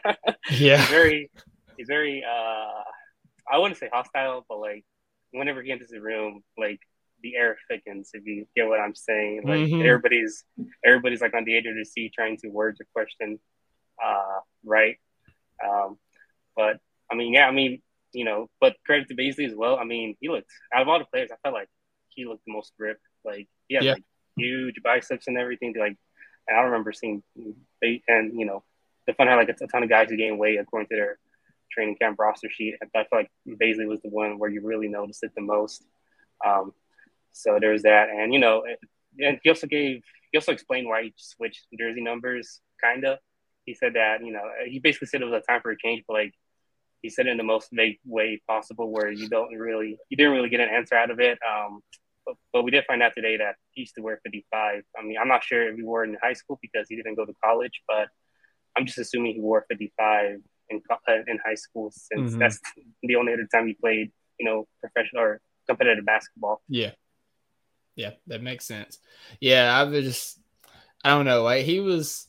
Yeah. he's very, he's very. uh I wouldn't say hostile, but like whenever he enters the room, like the air thickens. If you get what I'm saying, like Mhm. everybody's everybody's like on the edge of their seat trying to word the question, uh, right? Um, but I mean, yeah, I mean, you know, but credit to Bazley as well. I mean, he looked out of all the players, I felt like he looked the most ripped. Like he had Yeah. like huge biceps and everything. Like, and I remember seeing Ba- and you know, the fun had like a ton of guys who gained weight according to their training camp roster sheet. And I feel like Bazley was the one where you really noticed it the most. Um, so there's that, and you know, and he also gave he also explained why he switched jersey numbers, kind of. He said that you know he basically said it was a time for a change, but like he said it in the most vague way possible, where you don't really you didn't really get an answer out of it. Um, but, but we did find out today that he used to wear 55. I mean, I'm not sure if he wore it in high school because he didn't go to college, but I'm just assuming he wore 55 in uh, in high school since Mhm. that's the only other time he played, you know, professional or competitive basketball. Yeah. Yeah, that makes sense. Yeah, I've just I don't know, like he was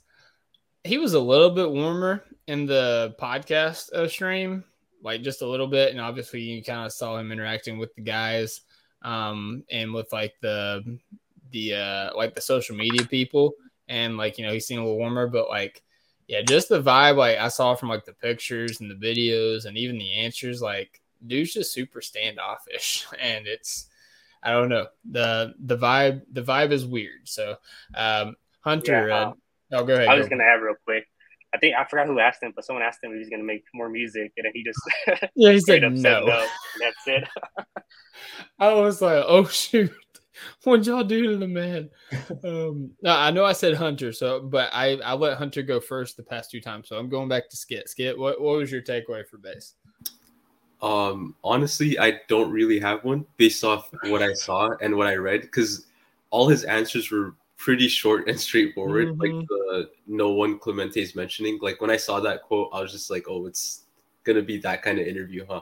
he was a little bit warmer in the podcast uh, stream, like just a little bit, and obviously you kind of saw him interacting with the guys, um, and with like the the uh like the social media people, and like you know he seemed a little warmer, but like yeah, just the vibe like I saw from like the pictures and the videos and even the answers, like dude's just super standoffish, and it's I don't know the the vibe the vibe is weird. So um Hunter, Yeah, uh, um, oh go ahead. I was go. gonna add real quick. I think I forgot who asked him, but someone asked him if he's going to make more music, and then he just Yeah, he said no. said no. That's it. I was like, oh shoot, what'd y'all do to the man? Um, no, I know I said Hunter, so but I I let Hunter go first the past two times, so I'm going back to Skit. Skit, what what was your takeaway for base? Um, honestly, I don't really have one based off what I saw and what I read because all his answers were pretty short and straightforward. Mhm. Like the no one Clemente is mentioning. Like when I saw that quote, I was just like, oh, it's gonna be that kind of interview, huh?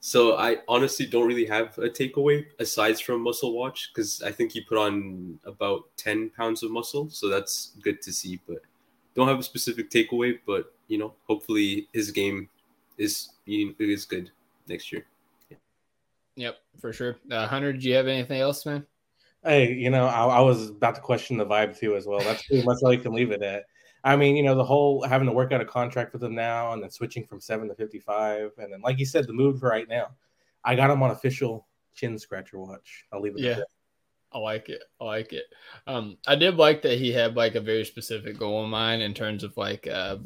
So I honestly don't really have a takeaway aside from muscle watch because I think he put on about ten pounds of muscle, so that's good to see. But don't have a specific takeaway. But you know, hopefully his game is is good next year. Yep, for sure. Uh, Hunter, do you have anything else, man? Hey, you know, I, I was about to question the vibe too as well. That's pretty much all you can leave it at. I mean, you know, the whole having to work out a contract with them now and then switching from seven to 55. And then, like you said, the move for right now. I got him on official chin scratcher watch. I'll leave it Yeah. at. I like it. I like it. Um, I did like that he had like a very specific goal in mind in terms of like uh,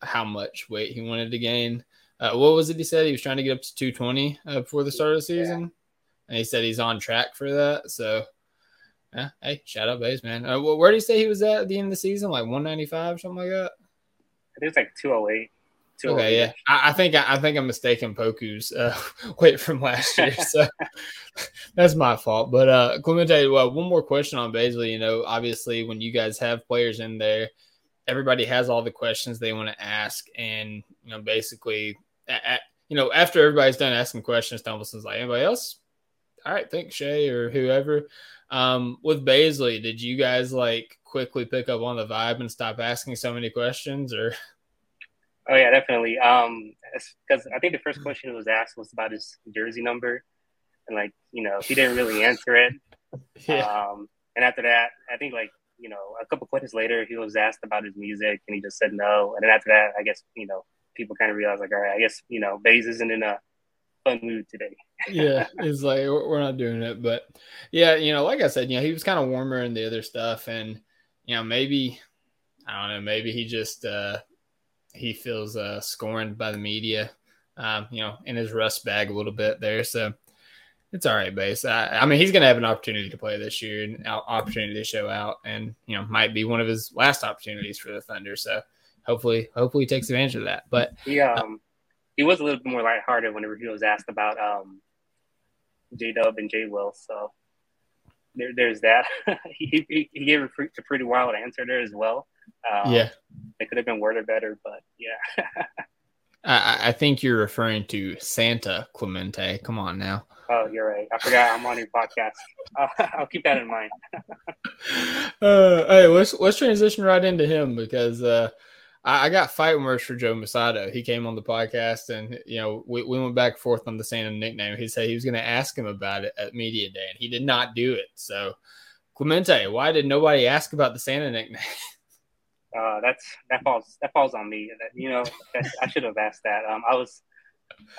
how much weight he wanted to gain. Uh, what was it he said? He was trying to get up to 220 uh, before the start of the season, and he said he's on track for that. So, yeah, hey, shout out Bays, man. Uh, wh- where did he say he was at at the end of the season? Like 195 something like that. I think it's like 208. Okay, yeah. I, I think I, I think I'm mistaken Poku's uh, weight from last year, so that's my fault. But uh, Clemente, well, one more question on Bazley. You know, obviously, when you guys have players in there, everybody has all the questions they want to ask, and you know, basically, a- a- you know, after everybody's done asking questions, Thompson's like, anybody else? All right, thanks, Shai or whoever. Um, with Bazley, did you guys like quickly pick up on the vibe and stop asking so many questions, or? Oh yeah, definitely. Um, because I think the first question that was asked was about his jersey number, and like you know he didn't really answer it. Um, and after that, I think like you know a couple questions later, he was asked about his music, and he just said no. And then after that, I guess you know people kind of realized like, all right, I guess you know Bays isn't in a fun mood today. yeah, it's like we're not doing it, but yeah, you know, like I said, you know, he was kind of warmer in the other stuff, and you know, maybe I don't know, maybe he just uh he feels uh scorned by the media, um, you know, in his rust bag a little bit there, so it's all right, base. I, I mean, he's gonna have an opportunity to play this year and opportunity to show out, and you know, might be one of his last opportunities for the Thunder. So hopefully, hopefully, he takes advantage of that. But He um he was a little bit more lighthearted whenever he was asked about um J Dub and J Will. So there, there's that. he, he he gave a pretty, a pretty wild answer there as well. Um, yeah, it could have been worded better, but yeah. I, I think you're referring to Santa Clemente. Come on now. oh, you're right. I forgot I'm on your podcast. Uh, I'll keep that in mind. Uh, hey, let's let's transition right into him because uh, I, I got fight words for Joe Mussatto. He came on the podcast and you know we, we went back and forth on the Santa nickname. He said he was going to ask him about it at media day, and he did not do it. So, Clemente, why did nobody ask about the Santa nickname? Uh, that's that falls that falls on me. That, you know, I should have asked that. Um, I was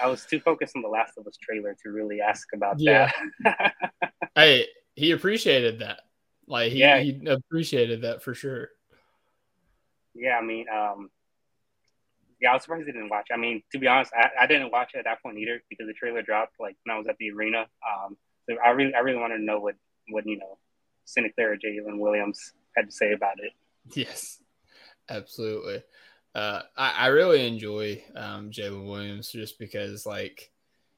I was too focused on the Last of Us trailer to really ask about Yeah. that. hey, he appreciated that. Like he, Yeah. he appreciated that for sure. Yeah, I mean, um, yeah, I was surprised he didn't watch. I mean, to be honest, I, I didn't watch it at that point either because the trailer dropped like when I was at the arena. Um, so I really I really wanted to know what what you know, Santa Clara Jalen Williams had to say about it. Yes, absolutely. Uh, I, I really enjoy um, Jalen Williams just because, like,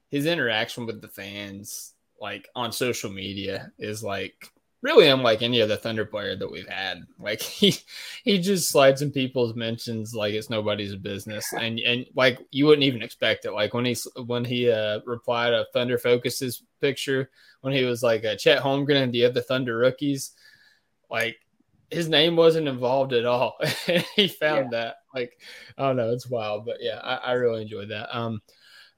his interaction with the fans, like on social media, is like really unlike any other Thunder player that we've had. Like he he just slides in people's mentions like it's nobody's business, and and like you wouldn't even expect it. Like when he when he uh, replied to Thunder Focus's picture when he was like uh, Chet Holmgren and the other Thunder rookies, like his name wasn't involved at all. he found that like I don't know, it's wild, but yeah, I, I really enjoyed that. Um,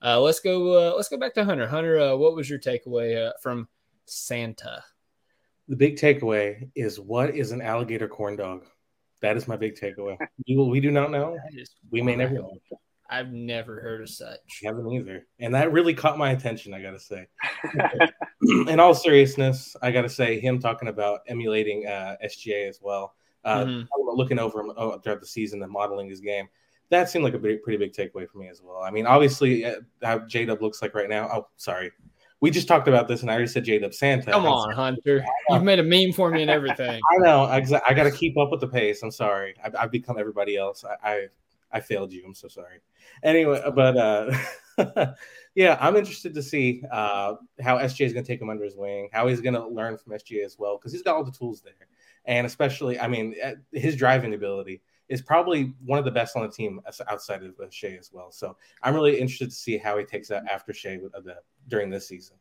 uh, let's go. Uh, let's go back to Hunter. Hunter, uh, what was your takeaway uh, from Santa? The big takeaway is what is an alligator corn dog? That is my big takeaway. You, we do not know. We may never know. I've never heard of such. Haven't either. And that really caught my attention, I gotta say. In all seriousness, I gotta say, him talking about emulating uh, SGA as well. uh, Mhm. looking over him oh, throughout the season and modeling his game. That seemed like a big, pretty big takeaway for me as well. I mean, obviously, uh, how J Dub looks like right now. Oh, sorry. We just talked about this, and I already said J Dub Santa. Come on, Hunter. You've made a meme for me and everything. I know. I, I got to keep up with the pace. I'm sorry. I've, I've become everybody else. I, I I failed you. I'm so sorry. Anyway, but uh, yeah, I'm interested to see uh, how SJ is going to take him under his wing, how he's going to learn from SJ as well, because he's got all the tools there, and especially, I mean, uh, his driving ability is probably one of the best on the team outside of uh, Shai as well. So I'm really interested to see how he takes that after Shai with, the, during this season.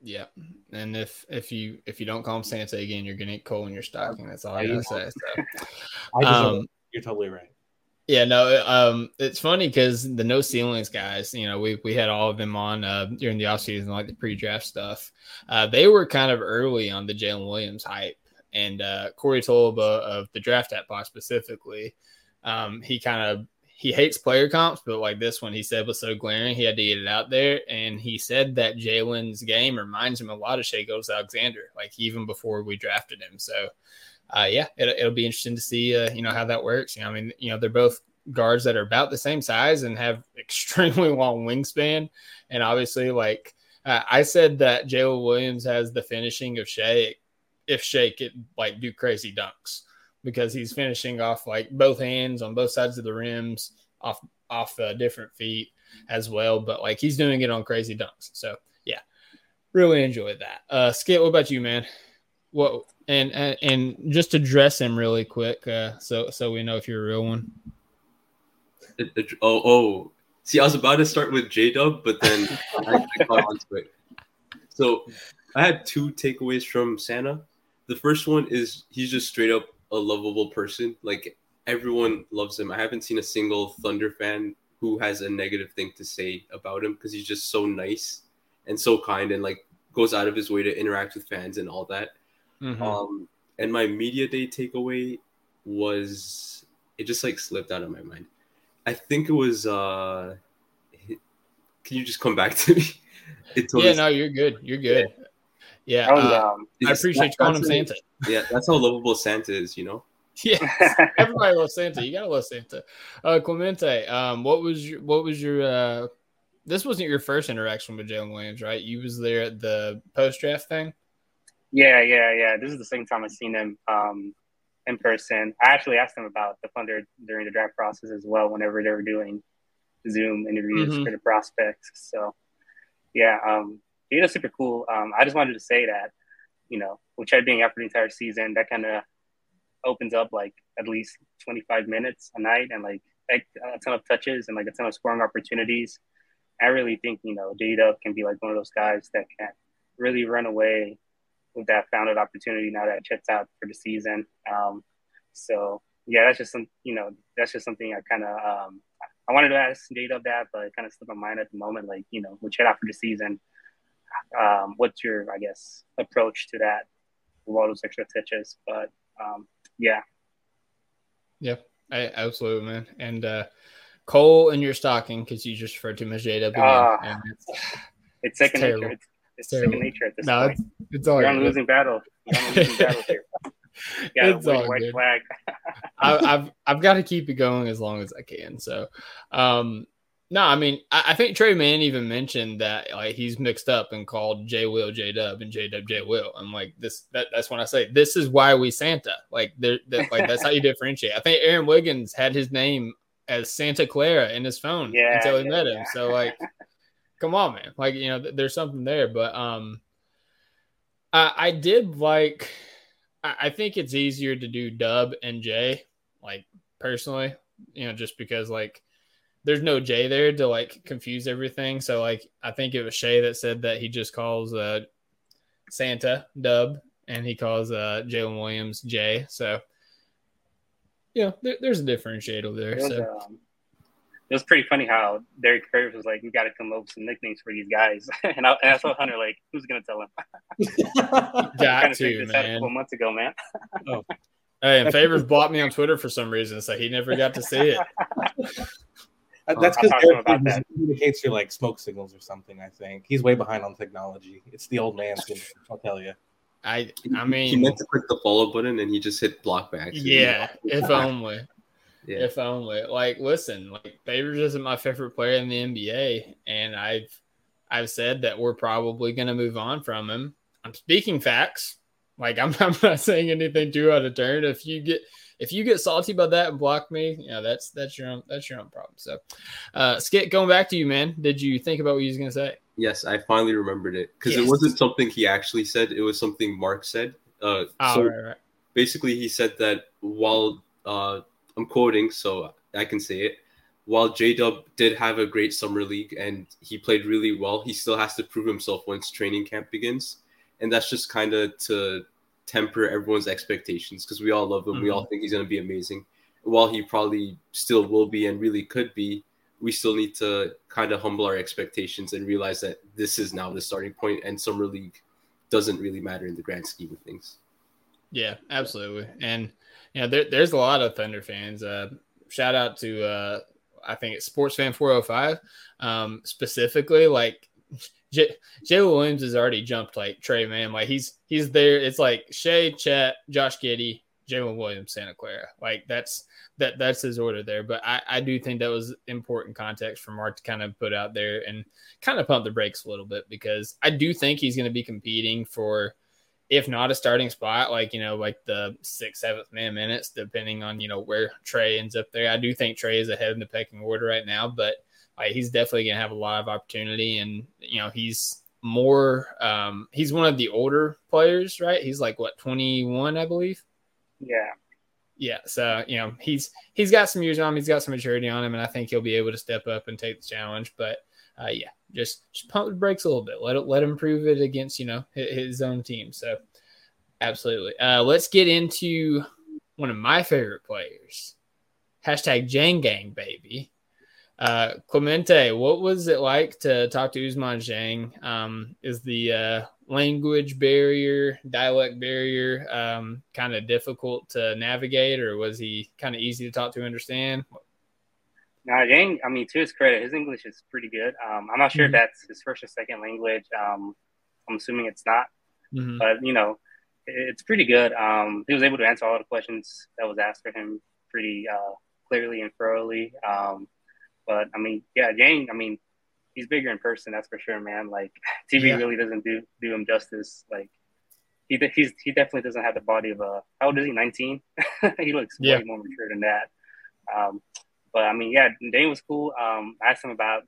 Yeah, and if if you if you don't call him Santa again, you're gonna get coal in your stocking. That's all I gotta say. So. I Um. You're totally right. Yeah, no, um, it's funny because the no ceilings guys, you know, we we had all of them on uh, during the offseason, like the pre-draft stuff. Uh, they were kind of early on the Jalen Williams hype, and uh, Corey Tulaba of the Draft App Pod specifically, um, he kind of he hates player comps, but like this one, he said was so glaring, he had to get it out there, and he said that Jalen's game reminds him a lot of Shai Gilgeous Alexander, like even before we drafted him. So uh, yeah, it'll, it'll be interesting to see, uh, you know, how that works. You know, I mean, you know, they're both guards that are about the same size and have extremely long wingspan. And obviously, like uh, I said, that Jalen Williams has the finishing of Shai if Shai could like do crazy dunks because he's finishing off like both hands on both sides of the rims off off uh, different feet as well. But like he's doing it on crazy dunks. So yeah, really enjoyed that. Uh, Skit, what about you, man? What and and, and just address him really quick, uh, so so we know if you're a real one. Oh, oh. See, I was about to start with J Dub, but then I, I caught onto it. So I had two takeaways from Santa. The first one is he's just straight up a lovable person. Like everyone loves him. I haven't seen a single Thunder fan who has a negative thing to say about him because he's just so nice and so kind and like goes out of his way to interact with fans and all that. Mm-hmm. Um, and my media day takeaway was it just like slipped out of my mind. I think it was. uh Can you just come back to me? It yeah, no, you're good. You're good. Yeah, That was, uh, um, I appreciate you calling him that's- Santa. Yeah, that's how lovable Santa is. You know. Yeah, everybody loves Santa. You gotta love Santa. Uh, Clemente, um, what was your what was your uh, this wasn't your first interaction with Jalen Williams, right? You was there at the post draft thing. Yeah, yeah, yeah. This is the second time I've seen him um, in person. I actually asked him about the Thunder during the draft process as well, whenever they were doing Zoom interviews Mhm. for the prospects. So, yeah, um, he was super cool. Um, I just wanted to say that, you know, with Chet being out for the entire season, that kind of opens up like at least 25 minutes a night and like a ton of touches and like a ton of scoring opportunities. I really think, you know, Dub can be like one of those guys that can really run away with that founded opportunity now that Chet's out for the season. Um, so yeah, that's just some, you know, that's just something I kind of, um, I wanted to ask Dub that, but it kind of slipped my mind at the moment. Like, you know, with Chet out for the season, um, what's your, I guess, approach to that with all those extra touches? But um, yeah, Yeah, I, absolutely, man. And uh, coal in your stocking because you just referred to him as J again. Ah. and it's, it's second terrible. nature. It's, it's second nature at this no, point. it's, it's all You're on a losing battle. You're on a losing battle here. Yeah, It's all white good. flag. I, I've I've got to keep it going as long as I can. So, um, no, I mean, I, I think Tre Mann even mentioned that like he's mixed up and called J Will J Dub and J Dub J Will. I'm like this. That, that's when I say this is why we Santa. Like there, that, like that's how you differentiate. I think Aaron Wiggins had his name as Santa Clara in his phone Yeah, until he yeah, met him. yeah. So like, come on, man. Like you know, th- there's something there. But um, I, I did like. I, I think it's easier to do Dub and J. Like personally, you know, just because like there's no J there to like confuse everything. So like I think it was Shai that said that he just calls uh Santa Dub and he calls uh Jalen Williams J. So you know, there, there's a differentiator there. It was, So um, it was pretty funny how Derek Curves was like, "We got to come up with some nicknames for these guys," and I, and I told Hunter like, "Who's gonna tell him?" got Kind of to this out a couple months ago, man. oh. Hey, and Favors blocked me on Twitter for some reason, so he never got to see it. Uh, That's because talk to him about Eric that. communicates through like smoke signals or something. I think he's way behind on technology. It's the old man thing. I'll tell you. I I mean, he meant to click the follow button and he just hit block back. yeah, if only. Yeah. If only. Like, listen, like Favors isn't my favorite player in the NBA, and I've I've said that we're probably going to move on from him. I'm speaking facts. Like, I'm, I'm not saying anything too out of turn. If you get if you get salty about that and block me, yeah, that's that's your own that's your own problem. So, uh, Skit, going back to you, man. Did you think about what you was going to say? Yes, I finally remembered it because Yes. it wasn't something he actually said. It was something Mark said. Uh, Oh, so right, right. basically, he said that while uh, I'm quoting, so I can say it. While J Dub did have a great summer league and he played really well, he still has to prove himself once training camp begins, and that's just kind of to temper everyone's expectations because we all love him. We all think he's going to be amazing. While he probably still will be and really could be, we still need to kind of humble our expectations and realize that this is now the starting point, and summer league doesn't really matter in the grand scheme of things. Yeah, absolutely. And yeah, there, there's a lot of Thunder fans. Uh, shout out to uh, I think it's Sports Fan 405. Um, specifically, like J- Jalen Williams has already jumped like Tre Mann. Like he's he's there. It's like Shai, Chet, Josh Giddey, Jalen Williams, Santa Clara. Like that's that that's his order there. But I, I do think that was important context for Mark to kind of put out there and kind of pump the brakes a little bit because I do think he's going to be competing for if not a starting spot, like you know, like the sixth, seventh man minutes, depending on you know where Tre ends up there. I do think Tre is ahead in the pecking order right now, but like, he's definitely gonna have a lot of opportunity, and you know he's more. Um, he's one of the older players, right? He's like what twenty one, I believe. Yeah. Yeah, so you know he's he's got some years on him, he's got some maturity on him, and I think he'll be able to step up and take the challenge. But uh, yeah, just just pump the brakes a little bit. Let it let him prove it against you know his, his own team. So absolutely. Uh, let's get into one of my favorite players. Hashtag Dieng Gang baby. Uh, Clemente, what was it like to talk to Ousmane Dieng? Um, is the uh, language barrier, dialect barrier, um, kind of difficult to navigate, or was he kind of easy to talk to, and understand? Now, Yang, I mean, to his credit, his English is pretty good. Um, I'm not sure Mhm. if that's his first or second language. Um, I'm assuming it's not, Mhm. but you know, it's pretty good. Um, he was able to answer all the questions that was asked for him pretty uh, clearly and thoroughly. But I mean, yeah, Yang, I mean, he's bigger in person, that's for sure, man. Like TV Yeah. really doesn't do do him justice. Like he de- he's he definitely doesn't have the body of a how old is he? 19. he looks Yeah. way more mature than that. Um, but I mean, yeah, Dane was cool. Um, I asked him about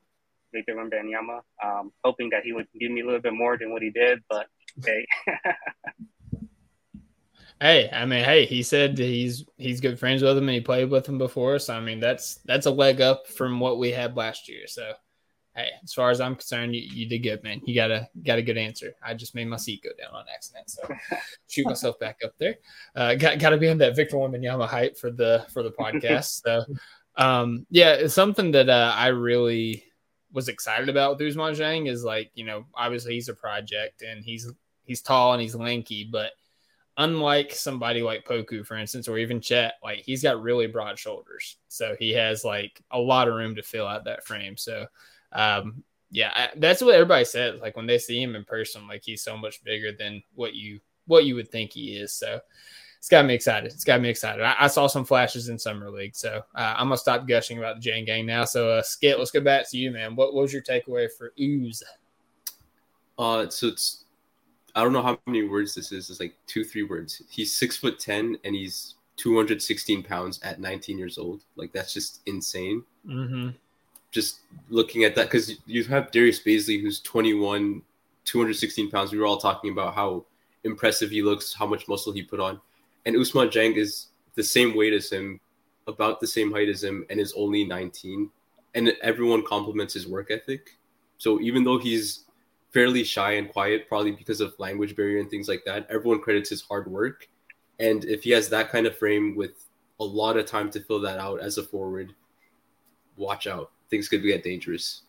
Victor Wembanyama, um, hoping that he would give me a little bit more than what he did. But hey, Hey, I mean, hey, he said he's he's good friends with him and he played with him before. So I mean, that's that's a leg up from what we had last year. So hey, as far as I'm concerned, you, you did good, man. You got a got a good answer. I just made my seat go down on accident, so shoot myself back up there. Uh, got got to be on that Victor Wembanyama hype for the for the podcast. so um, yeah, it's something that uh, I really was excited about with Ousmane Dieng is like you know obviously he's a project and he's he's tall and he's lanky, but unlike somebody like Poku, for instance, or even Chet, like he's got really broad shoulders. So he has like a lot of room to fill out that frame. So, um, yeah, I, that's what everybody says. Like when they see him in person, like he's so much bigger than what you what you would think he is. So it's got me excited. It's got me excited. I, I saw some flashes in summer league, so uh, I'm gonna stop gushing about the Dieng Gang now. So, uh, Skit, let's go back to you, man. What, what was your takeaway for Ooze? Uh, so it's I don't know how many words this is. It's like two, three words. He's six foot ten and he's 216 pounds at 19 years old. Like that's just insane. Mm-hmm. Just looking at that because you have Darius Bazley who's 21, 216 pounds. We were all talking about how impressive he looks, how much muscle he put on, and Ousmane Dieng is the same weight as him, about the same height as him, and is only 19. And everyone compliments his work ethic. So even though he's fairly shy and quiet, probably because of language barrier and things like that. Everyone credits his hard work. And if he has that kind of frame with a lot of time to fill that out as a forward, watch out. Things could get dangerous.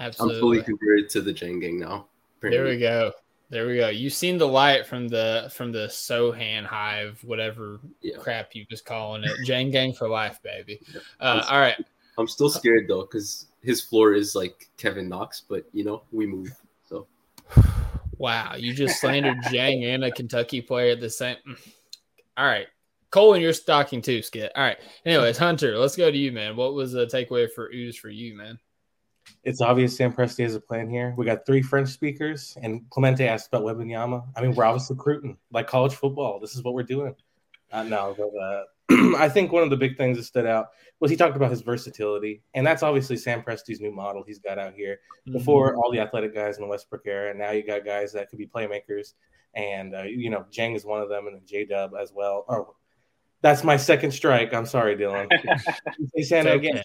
Absolutely. I'm fully converted to the Dieng gang now. There we go. There we go. You've seen the light from the from the Sochan hive, whatever Yeah. crap you was calling it. Dieng Gang for life, baby. Uh, all right. I'm still scared though, because his floor is like Kevin Knox, but you know, we move. So Wow, you just slandered Dieng and a Kentucky player at the same. All right, coal, and your stocking too, Skit. All right. Anyways, Hunter, let's go to you, man. What was the takeaway for ooze for you, man? It's obvious Sam Presti has a plan here. We got three French speakers, and Clemente asked about Wembanyama. I mean, we're obviously recruiting like college football. This is what we're doing. Uh, no, but uh, I think one of the big things that stood out was he talked about his versatility, and that's obviously Sam Presti's new model he's got out here. Before all the athletic guys in the Westbrook era, and now you got guys that could be playmakers, and uh, you know Dieng is one of them, and then J Dub as well. Oh, that's my second strike. I'm sorry, Dylan. Say Santa okay. again.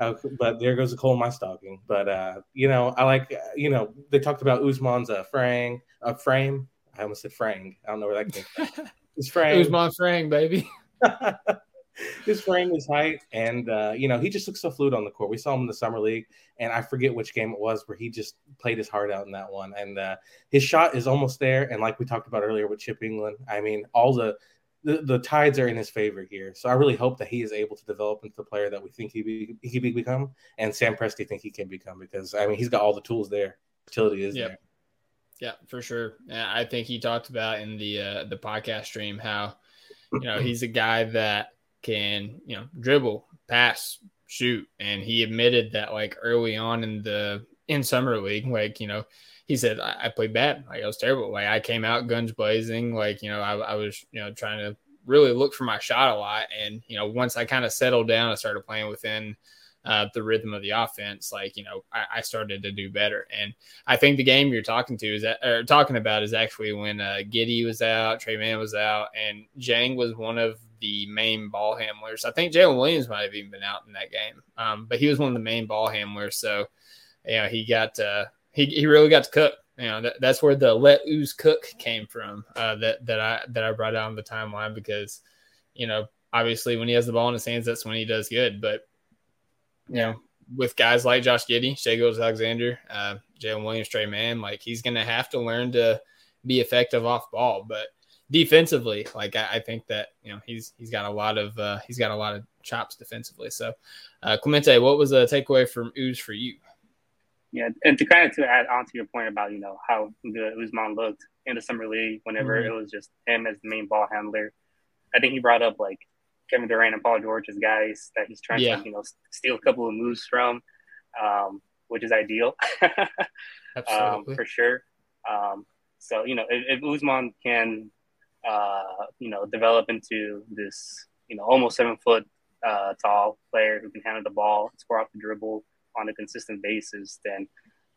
Uh, but there goes a coal in my stocking. But uh, you know, I like uh, you know they talked about Ousmane's uh, frang, uh, frame. I almost said frang. I don't know where that came from. His frame, Ousmane Frang, baby. his frame, his height, and uh, you know he just looks so fluid on the court. We saw him in the summer league, and I forget which game it was where he just played his heart out in that one. And uh, his shot is almost there. And like we talked about earlier with Chip Engelland, I mean, all the the, the tides are in his favor here. So I really hope that he is able to develop into the player that we think he be, he be become, and Sam Presti think he can become because I mean he's got all the tools there. Utility is Yep. there. Yeah, for sure. I think he talked about in the uh, the podcast stream how you know he's a guy that can you know dribble, pass, shoot, and he admitted that like early on in the in summer league, like you know he said I, I played bad, like I was terrible, like I came out guns blazing, like you know I, I was you know trying to really look for my shot a lot, and you know once I kind of settled down, I started playing within. Uh, the rhythm of the offense, like you know, I, I started to do better, and I think the game you're talking to is that or talking about is actually when uh, Giddey was out, Tre Mann was out, and Dieng was one of the main ball handlers. I think Jalen Williams might have even been out in that game, um, but he was one of the main ball handlers. So, you know, he got uh, he he really got to cook. You know, that, that's where the let ooze cook came from. Uh, that that I that I brought out on the timeline because, you know, obviously when he has the ball in his hands, that's when he does good. But you know, with guys like Josh Giddey, Shai Gilgeous Alexander, uh, Jalen Williams, Tre Mann, like he's going to have to learn to be effective off ball. But defensively, like I, I think that you know he's he's got a lot of uh, he's got a lot of chops defensively. So, uh, Clemente, what was a takeaway from Ooze for you? Yeah, and to kind of to add on to your point about you know how good Ousmane looked in the summer league whenever Mhm. it was just him as the main ball handler, I think he brought up like Kevin Durant and Paul George as guys that he's trying Yeah. to you know steal a couple of moves from, um, which is ideal um, for sure. Um, so you know if, if Ousmane can uh, you know develop into this you know almost seven foot uh, tall player who can handle the ball, score off the dribble on a consistent basis, then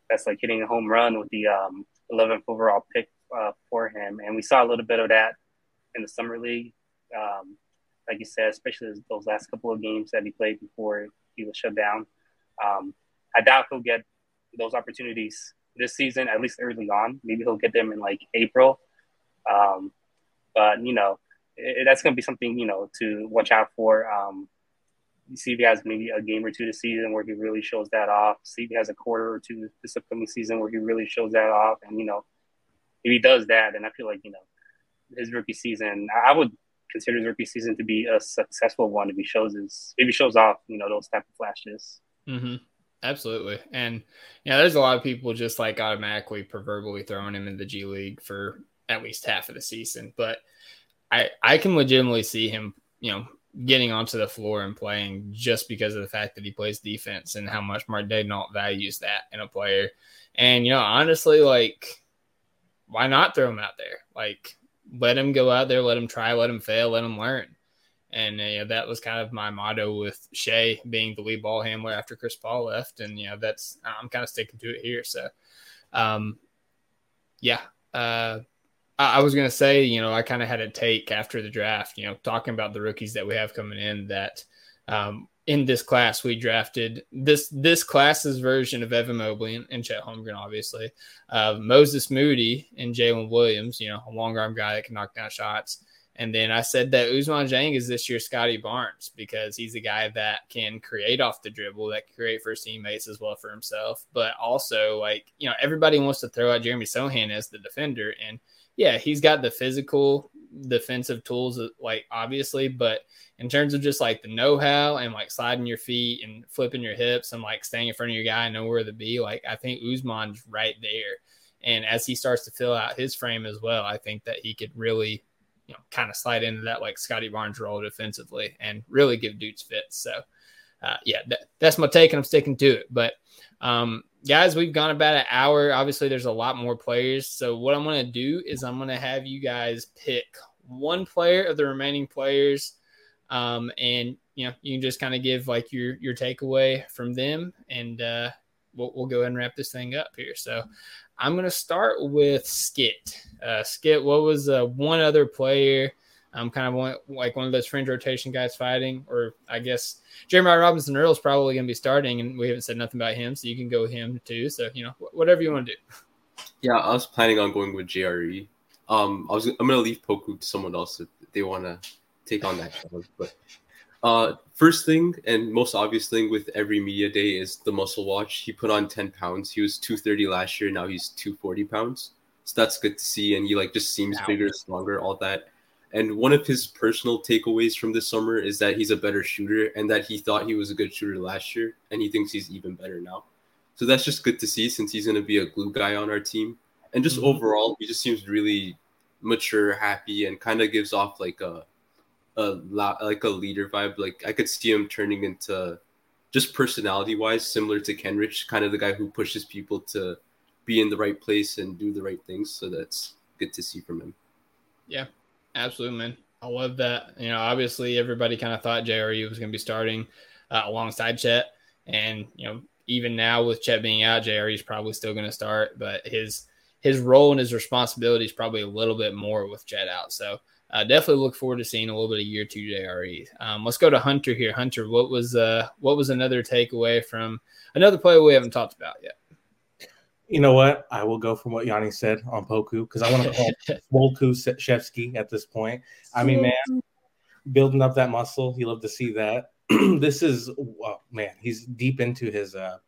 that's like hitting a home run with the um, 11th overall pick uh, for him. And we saw a little bit of that in the summer league, um, like you said, especially those- last couple of games that he played before he was shut down. Um, I doubt he'll get those opportunities this season, at least early on. Maybe he'll get them in like April. Um, but you know, it, that's going to be something you know to watch out for. Um, see if he has maybe a game or two this season where he really shows that off. See if he has a quarter or two this upcoming season where he really shows that off. And you know, if he does that, then I feel like you know his rookie season. I would consider his rookie season to be a successful one if he shows his if he shows off you know those type of flashes. Mm-hmm. Absolutely. And yeah, there's a lot of people just like automatically proverbially throwing him in the G League for at least half of the season. But I I can legitimately see him, you know, getting onto the floor and playing just because of the fact that he plays defense and how much Mark Daignault values that in a player. And you know, honestly, like why not throw him out there? Like let him go out there, let him try, let him fail, let him learn. And you that was kind of my motto with Shai being the lead ball handler after Chris Paul left. And, you know, that's, I'm kind of sticking to it here. So, um, yeah. Uh, I, I was going to say, you know, I kind of had a take after the draft, you know, talking about the rookies that we have coming in that, um, in this class, we drafted this this class's version of Evan Mobley and, and Chet Holmgren, obviously. Uh, Moses Moody and Jalen Williams, you know, a long arm guy that can knock down shots. And then I said that Ousmane Dieng is this year Scottie Barnes because he's a guy that can create off the dribble, that can create for his teammates as well for himself. But also, like, you know, everybody wants to throw out Jeremy Sochan as the defender. And yeah, he's got the physical defensive tools, like, obviously. But in terms of just like the know how and like sliding your feet and flipping your hips and like staying in front of your guy and know where to be, like, I think Ousmane's right there. And as he starts to fill out his frame as well, I think that he could really, you know, kind of slide into that like Scottie Barnes role defensively and really give dudes fits. So, uh, yeah, that, that's my take, and I'm sticking to it. But um, guys, we've gone about an hour. Obviously, there's a lot more players. So, what I'm going to do is I'm going to have you guys pick one player of the remaining players, um, and you know, you can just kind of give like your your takeaway from them, and uh, we'll, we'll go ahead and wrap this thing up here. So, I'm going to start with Skit. Uh, Skit, what was uh, one other player? I'm kind of one, like one of those fringe rotation guys fighting, or I guess Jeremiah Robinson Earl is probably going to be starting, and we haven't said nothing about him, so you can go with him too. So you know, whatever you want to do. Yeah, I was planning on going with JRE. Um, I was I'm gonna leave Poku to someone else if they want to take on that challenge. But uh, first thing and most obvious thing with every media day is the muscle watch. He put on 10 pounds. He was 230 last year. Now he's 240 pounds. So that's good to see. And he like just seems bigger, stronger, all that. And one of his personal takeaways from this summer is that he's a better shooter and that he thought he was a good shooter last year and he thinks he's even better now. So that's just good to see since he's going to be a glue guy on our team. And just Mhm. overall, he just seems really mature, happy, and kind of gives off like a, a like a leader vibe. Like I could see him turning into just personality wise, similar to Kenrich, kind of the guy who pushes people to be in the right place and do the right things. So that's good to see from him. Absolutely, man. I love that. You know, obviously everybody kind of thought JRE was going to be starting uh, alongside Chet, and you know, even now with Chet being out, JRE is probably still going to start, but his his role and his responsibility is probably a little bit more with Chet out. So uh, definitely look forward to seeing a little bit of year two JRE. Um, let's go to Hunter here. Hunter, what was uh what was another takeaway from another player we haven't talked about yet? You know what? I will go from what Yanni said on Poku because I want to call Volku Shevsky at this point. I mean, man, building up that muscle, you love to see that. this is, well, man, he's deep into his uh,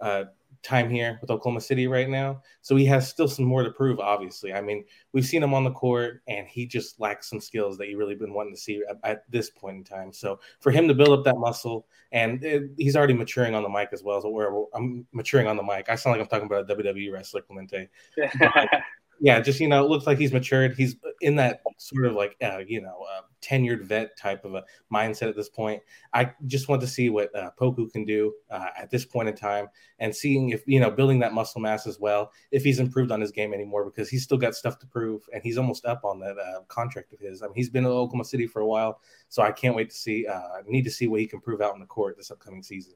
uh, time here with Oklahoma City right now. So he has still some more to prove, obviously. I mean, we've seen him on the court and he just lacks some skills that you really been wanting to see at, at this point in time. So for him to build up that muscle, and it, he's already maturing on the mic as well. So where I'm maturing on the mic, I sound like I'm talking about a WWE wrestler, Clemente yeah, just you know, it looks like he's matured. He's in that sort of like uh, you know uh, tenured vet type of a mindset at this point. I just want to see what uh, Poku can do uh, at this point in time, and seeing if you know building that muscle mass as well. If he's improved on his game anymore, because he's still got stuff to prove, and he's almost up on that uh, contract of his. I mean, he's been in Oklahoma City for a while, so I can't wait to see. Uh, need to see what he can prove out in the court this upcoming season.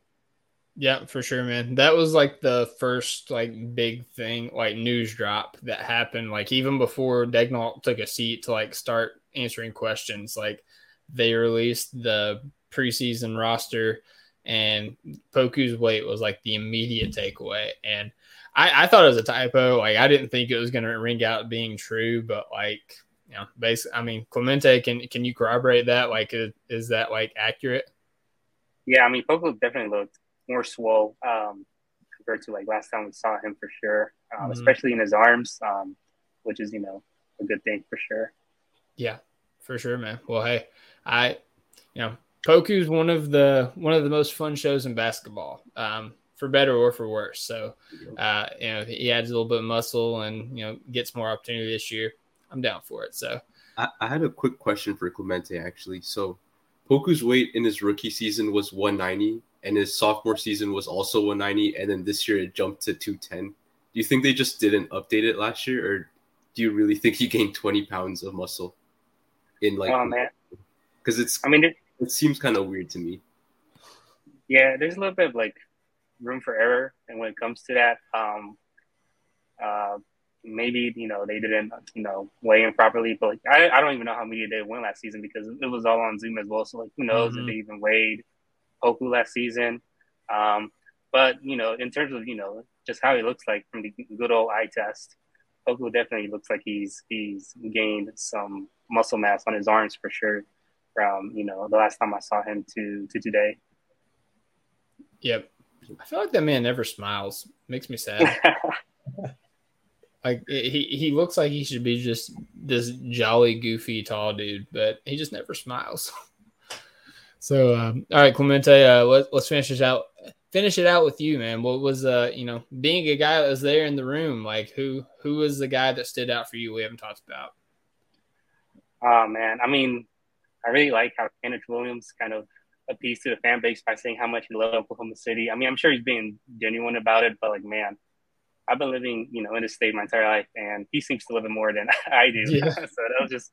Yeah, for sure, man. That was like the first like big thing, like news drop that happened. Like even before Daigneault took a seat to like start answering questions, like they released the preseason roster, and Poku's weight was like the immediate takeaway. And I, I thought it was a typo. Like I didn't think it was to ring out being true, but like you know, basically, I mean, Clemente, can can you corroborate that? Like, is, is that like accurate? Yeah, I mean, Poku definitely looked more swole um, compared to like last time we saw him for sure, um, Mhm. especially in his arms, um, which is you know a good thing for sure. Yeah, for sure, man. Well, hey, I, you know, Poku's one of the one of the most fun shows in basketball, um, for better or for worse. So, uh, you know, he adds a little bit of muscle and you know gets more opportunity this year. I'm down for it. So, I, I had a quick question for Clemente actually. So Poku's weight in his rookie season was 190 and his sophomore season was also 190 and then this year it jumped to 210. Do you think they just didn't update it last year or do you really think he gained 20 pounds of muscle in like oh man, because it's I mean, it, it seems kind of weird to me. yeah, there's a little bit of like room for error, and when it comes to that, um, uh, maybe you know they didn't you know weigh in properly, but like, I I don't even know how media they went last season because it was all on Zoom as well. So like, who knows Mhm. if they even weighed Poku last season? Um, but you know, in terms of you know just how he looks like from the good old eye test, Poku definitely looks like he's he's gained some muscle mass on his arms for sure. From you know the last time I saw him to to today. yep. I feel like that man never smiles. Makes me sad. like he he looks like he should be just this jolly, goofy, tall dude, but he just never smiles. so, um, all right, Clemente, uh, let, let's finish this out. finish it out with you, man. What was uh, you know, being a guy that was there in the room, like who who was the guy that stood out for you? We haven't talked about. Oh man, I mean, I really like how Kenrich Williams kind of appeased to the fan base by saying how much he loved Oklahoma City. I mean, I'm sure he's being genuine about it, but like, man, I've been living, you know, in the state my entire life, and he seems to live it more than I do. Yeah. so that was just,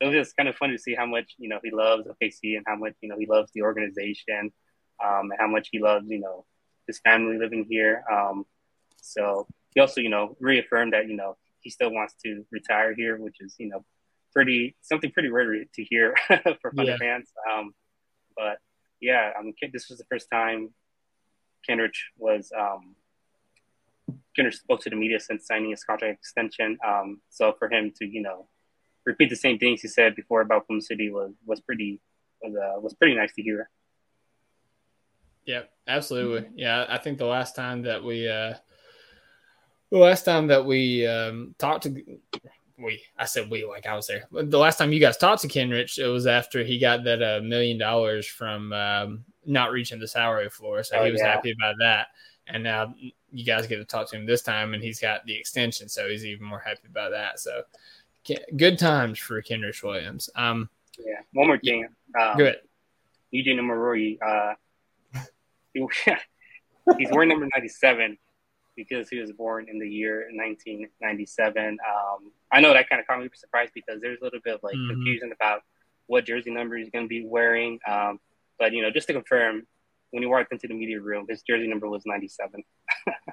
it was just kind of fun to see how much you know he loves OKC and how much you know he loves the organization, um, and how much he loves you know his family living here. Um, so he also, you know, reaffirmed that you know he still wants to retire here, which is you know pretty something pretty rare to hear for Thunder Yeah. fans. Um, but yeah, I mean, this was the first time Kenrich was um, Kenrich spoke to the media since signing his contract extension. Um, so for him to you know repeat the same things he said before about Oklahoma City was was pretty was uh, was pretty nice to hear. Yeah, absolutely. Yeah, I think the last time that we uh the last time that we um talked to we I said we like I was there. The last time you guys talked to Kenrich, it was after he got that uh, million dollars from um not reaching the salary floor. So Oh, he was yeah. happy about that. And now you guys get to talk to him this time and he's got the extension, so he's even more happy about that. So good times for Kenrich Williams. Um Yeah. One more thing. Um, good. Eugene Omoruyi, uh, he's wearing number 97 because he was born in the year 1997. Um, I know that kind of caught me by surprise because there's a little bit of like Mhm. confusion about what jersey number he's going to be wearing. Um, but, you know, just to confirm, when he walked into the media room, his jersey number was 97.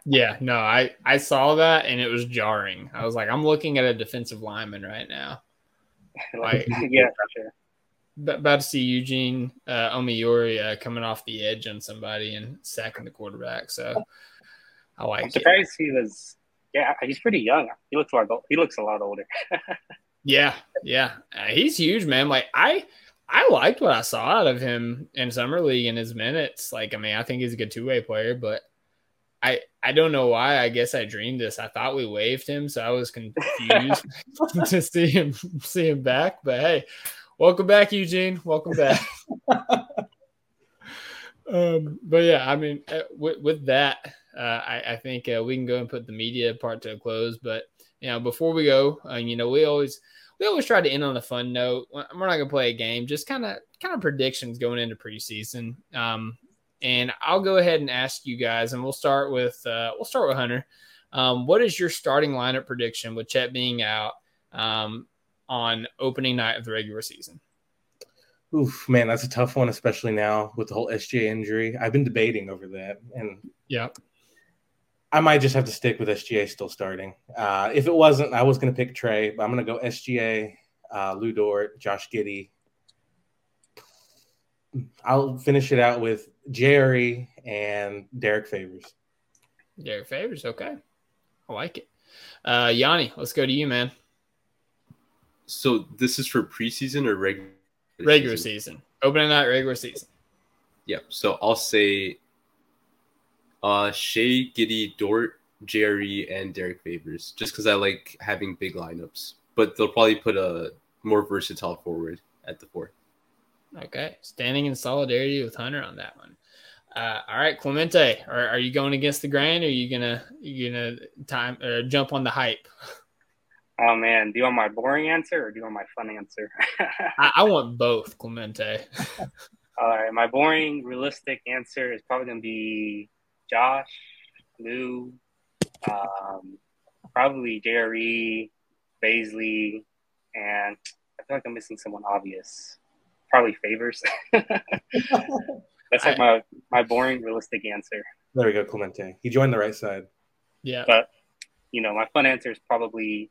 Yeah, no, I I saw that and it was jarring. I was like, I'm looking at a defensive lineman right now. like, yeah, for sure. About to see Eugene uh, Omoruyi uh, coming off the edge on somebody and sacking the quarterback. So I I'm like it. surprised he was. Yeah, he's pretty young. He looks lot. He looks a lot older. Yeah, yeah, uh, he's huge, man. Like I, I liked what I saw out of him in summer league in his minutes. Like, I mean, I think he's a good two way player, but I, I don't know why. I guess I dreamed this. I thought we waived him, so I was confused to see him see him back. But hey, welcome back, Eugene. Welcome back. um, but yeah, I mean, uh, with, with that, uh, I, I think uh, we can go and put the media part to a close. But you know, before we go, uh, you know, we always we always try to end on a fun note. We're not gonna play a game, just kind of kind of predictions going into preseason. Um, and I'll go ahead and ask you guys, and we'll start with uh, we'll start with Hunter. Um, what is your starting lineup prediction with Chet being out um, on opening night of the regular season? Oof, man, that's a tough one, especially now with the whole SGA injury. I've been debating over that, and Yeah, I might just have to stick with SGA still starting. Uh, if it wasn't, I was going to pick Tre, but I'm going to go SGA, uh, Lu Dort, Josh Giddey. I'll finish it out with Jerry and Derek Favors. Derek Favors. Okay, I like it. Uh, Yanni, let's go to you, man. So this is for preseason or regular Regular season, opening night, regular season. Yep. So I'll say uh Shai, Giddey, Dort, Jerry, and Derek Favors, just because I like having big lineups. But they'll probably put a more versatile forward at the four. Okay, standing in solidarity with Hunter on that one. Uh, all right, Clemente, are, are you going against the grain? Or are you gonna you gonna time or jump on the hype? Oh man, do you want my boring answer or do you want my fun answer? I, I want both, Clemente. All right, my boring, realistic answer is probably gonna be Josh, Lu, um, probably Jerry, Bazley, and I feel like I'm missing someone obvious. Probably Favors. That's like my my boring, realistic answer. There we go, Clemente. He joined the right side. Yeah, But you know, my fun answer is probably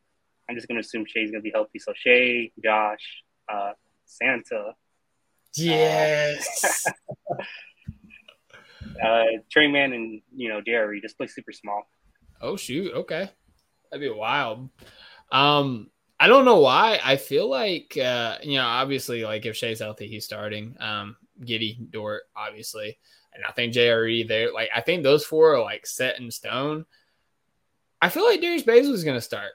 I'm just gonna assume Shai's gonna be healthy. So Shay, Josh, uh, Santa, yes. uh, Tre Mann, and you know Jerry just play super small. oh shoot. Okay, that'd be wild. Um, I don't know why. I feel like uh, you know, obviously, like if Shai's healthy, he's starting. Um, Giddey, Dort, obviously, and I think JRE. There, like I think those four are like set in stone. I feel like Darius Bazley is going to start.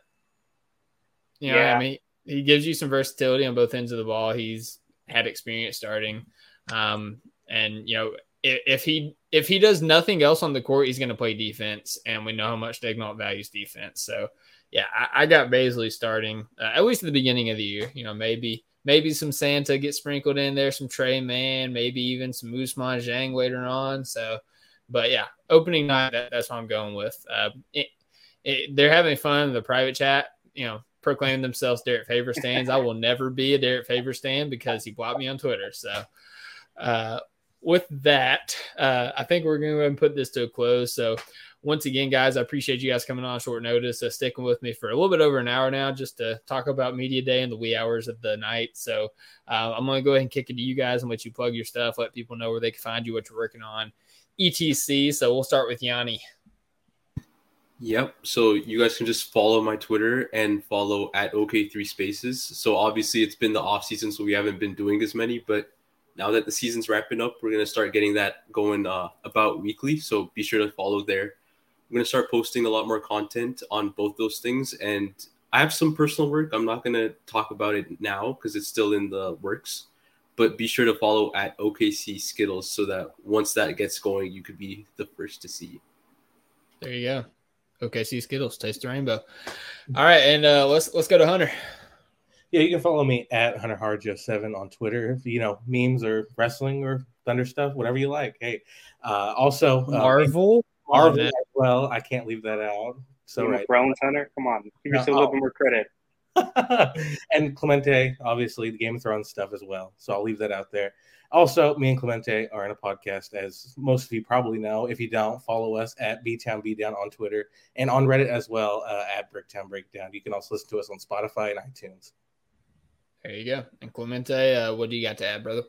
You know, Yeah. I mean, he gives you some versatility on both ends of the ball. He's had experience starting, um, and you know, if, if he if he does nothing else on the court, he's going to play defense, and we know how much Daigneault values defense. So, yeah, I, I got Bazley starting uh, at least at the beginning of the year. You know, maybe maybe some Santa get sprinkled in there, some Tre Mann, maybe even some Ousmane Dieng later on. So, but yeah, opening night, that, that's what I'm going with. Uh, it, it, they're having fun in the private chat. You know, proclaiming themselves Derek Favors stands. I will never be a Derek Favors stand because he blocked me on Twitter. So, uh, with that, uh, I think we're going to put this to a close. So, once again, guys, I appreciate you guys coming on short notice, uh, sticking with me for a little bit over an hour now just to talk about Media Day and the wee hours of the night. So, uh, I'm going to go ahead and kick it to you guys and let you plug your stuff, let people know where they can find you, what you're working on, etc. So, we'll start with Yanni. Yep. So you guys can just follow my Twitter and follow at OK3 Spaces. So obviously it's been the off season, so we haven't been doing as many, but now that the season's wrapping up, we're gonna start getting that going uh, about weekly. So be sure to follow there. I'm gonna start posting a lot more content on both those things, and I have some personal work. I'm not gonna talk about it now because it's still in the works. But be sure to follow at OKC Skittles so that once that gets going, you could be the first to see. There you go. OKC Skittles, taste the rainbow. All right, and uh, let's let's go to Hunter. Yeah, you can follow me at Hunter Harjo seven on Twitter. If you know memes or wrestling or Thunder stuff, whatever you like. Hey, uh, also uh, Marvel, Marvel as well. I can't leave that out. So Game right. of Thrones, Hunter. Come on, give yourself a little bit more credit. and Clemente, obviously, the Game of Thrones stuff as well. So I'll leave that out there. Also, me and Clemente are in a podcast, as most of you probably know. If you don't, follow us at BTown Down on Twitter and on Reddit as well uh, at Bricktown Breakdown. You can also listen to us on Spotify and iTunes. There you go. And Clemente, uh, what do you got to add, brother?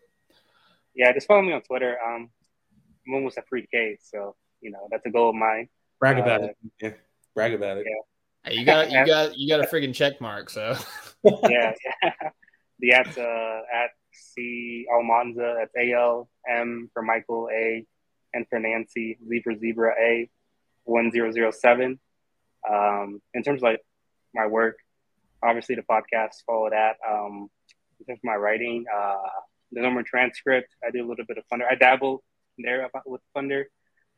Yeah, just follow me on Twitter. Um, I'm almost a free K, so you know that's a goal of mine. Brag about Uh, it. Yeah, brag about it. Hey, you got you got you got a friggin' check mark. So yeah, yeah. The at's uh, at C Almanza. That's A L M for Michael A, and for Nancy Zebra Zebra A, one zero zero seven. Um, in terms of like my work, obviously the podcast follow that. Um, in terms of my writing, uh, the Norman Transcript, I do a little bit of Thunder. I dabble there with Thunder.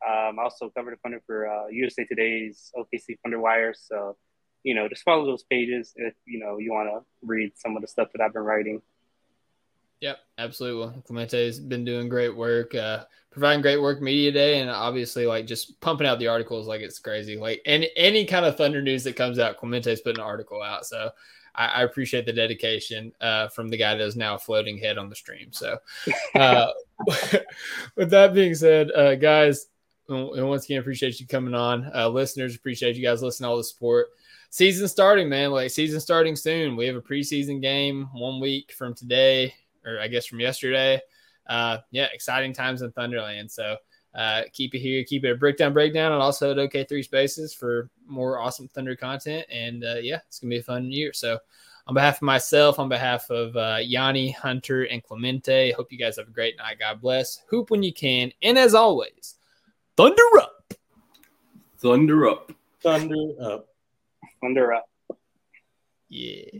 Um, I also covered a Thunder for uh, USA Today's OKC Thunder Wire. So, you know, just follow those pages if you know you want to read some of the stuff that I've been writing. Yep, absolutely. Clemente's been doing great work, uh, providing great work media day, and obviously like just pumping out the articles like it's crazy. Like any any kind of Thunder news that comes out, Clemente's putting an article out. So I, I appreciate the dedication uh, from the guy that is now a floating head on the stream. So uh, with that being said, uh, guys, and once again appreciate you coming on. Uh, listeners, appreciate you guys listening to all the support. Season starting, man. Like season starting soon. We have a preseason game one week from today or I guess from yesterday. Uh, yeah, exciting times in Thunderland. So uh, keep it here, keep it a breakdown, breakdown, and also at OK3 Spaces for more awesome Thunder content. And uh, yeah, it's gonna be a fun year. So on behalf of myself, on behalf of uh, Yanni, Hunter, and Clemente, hope you guys have a great night. God bless. Hoop when you can, and as always, Thunder up. Thunder up. Thunder up. Thunder up. Yeah.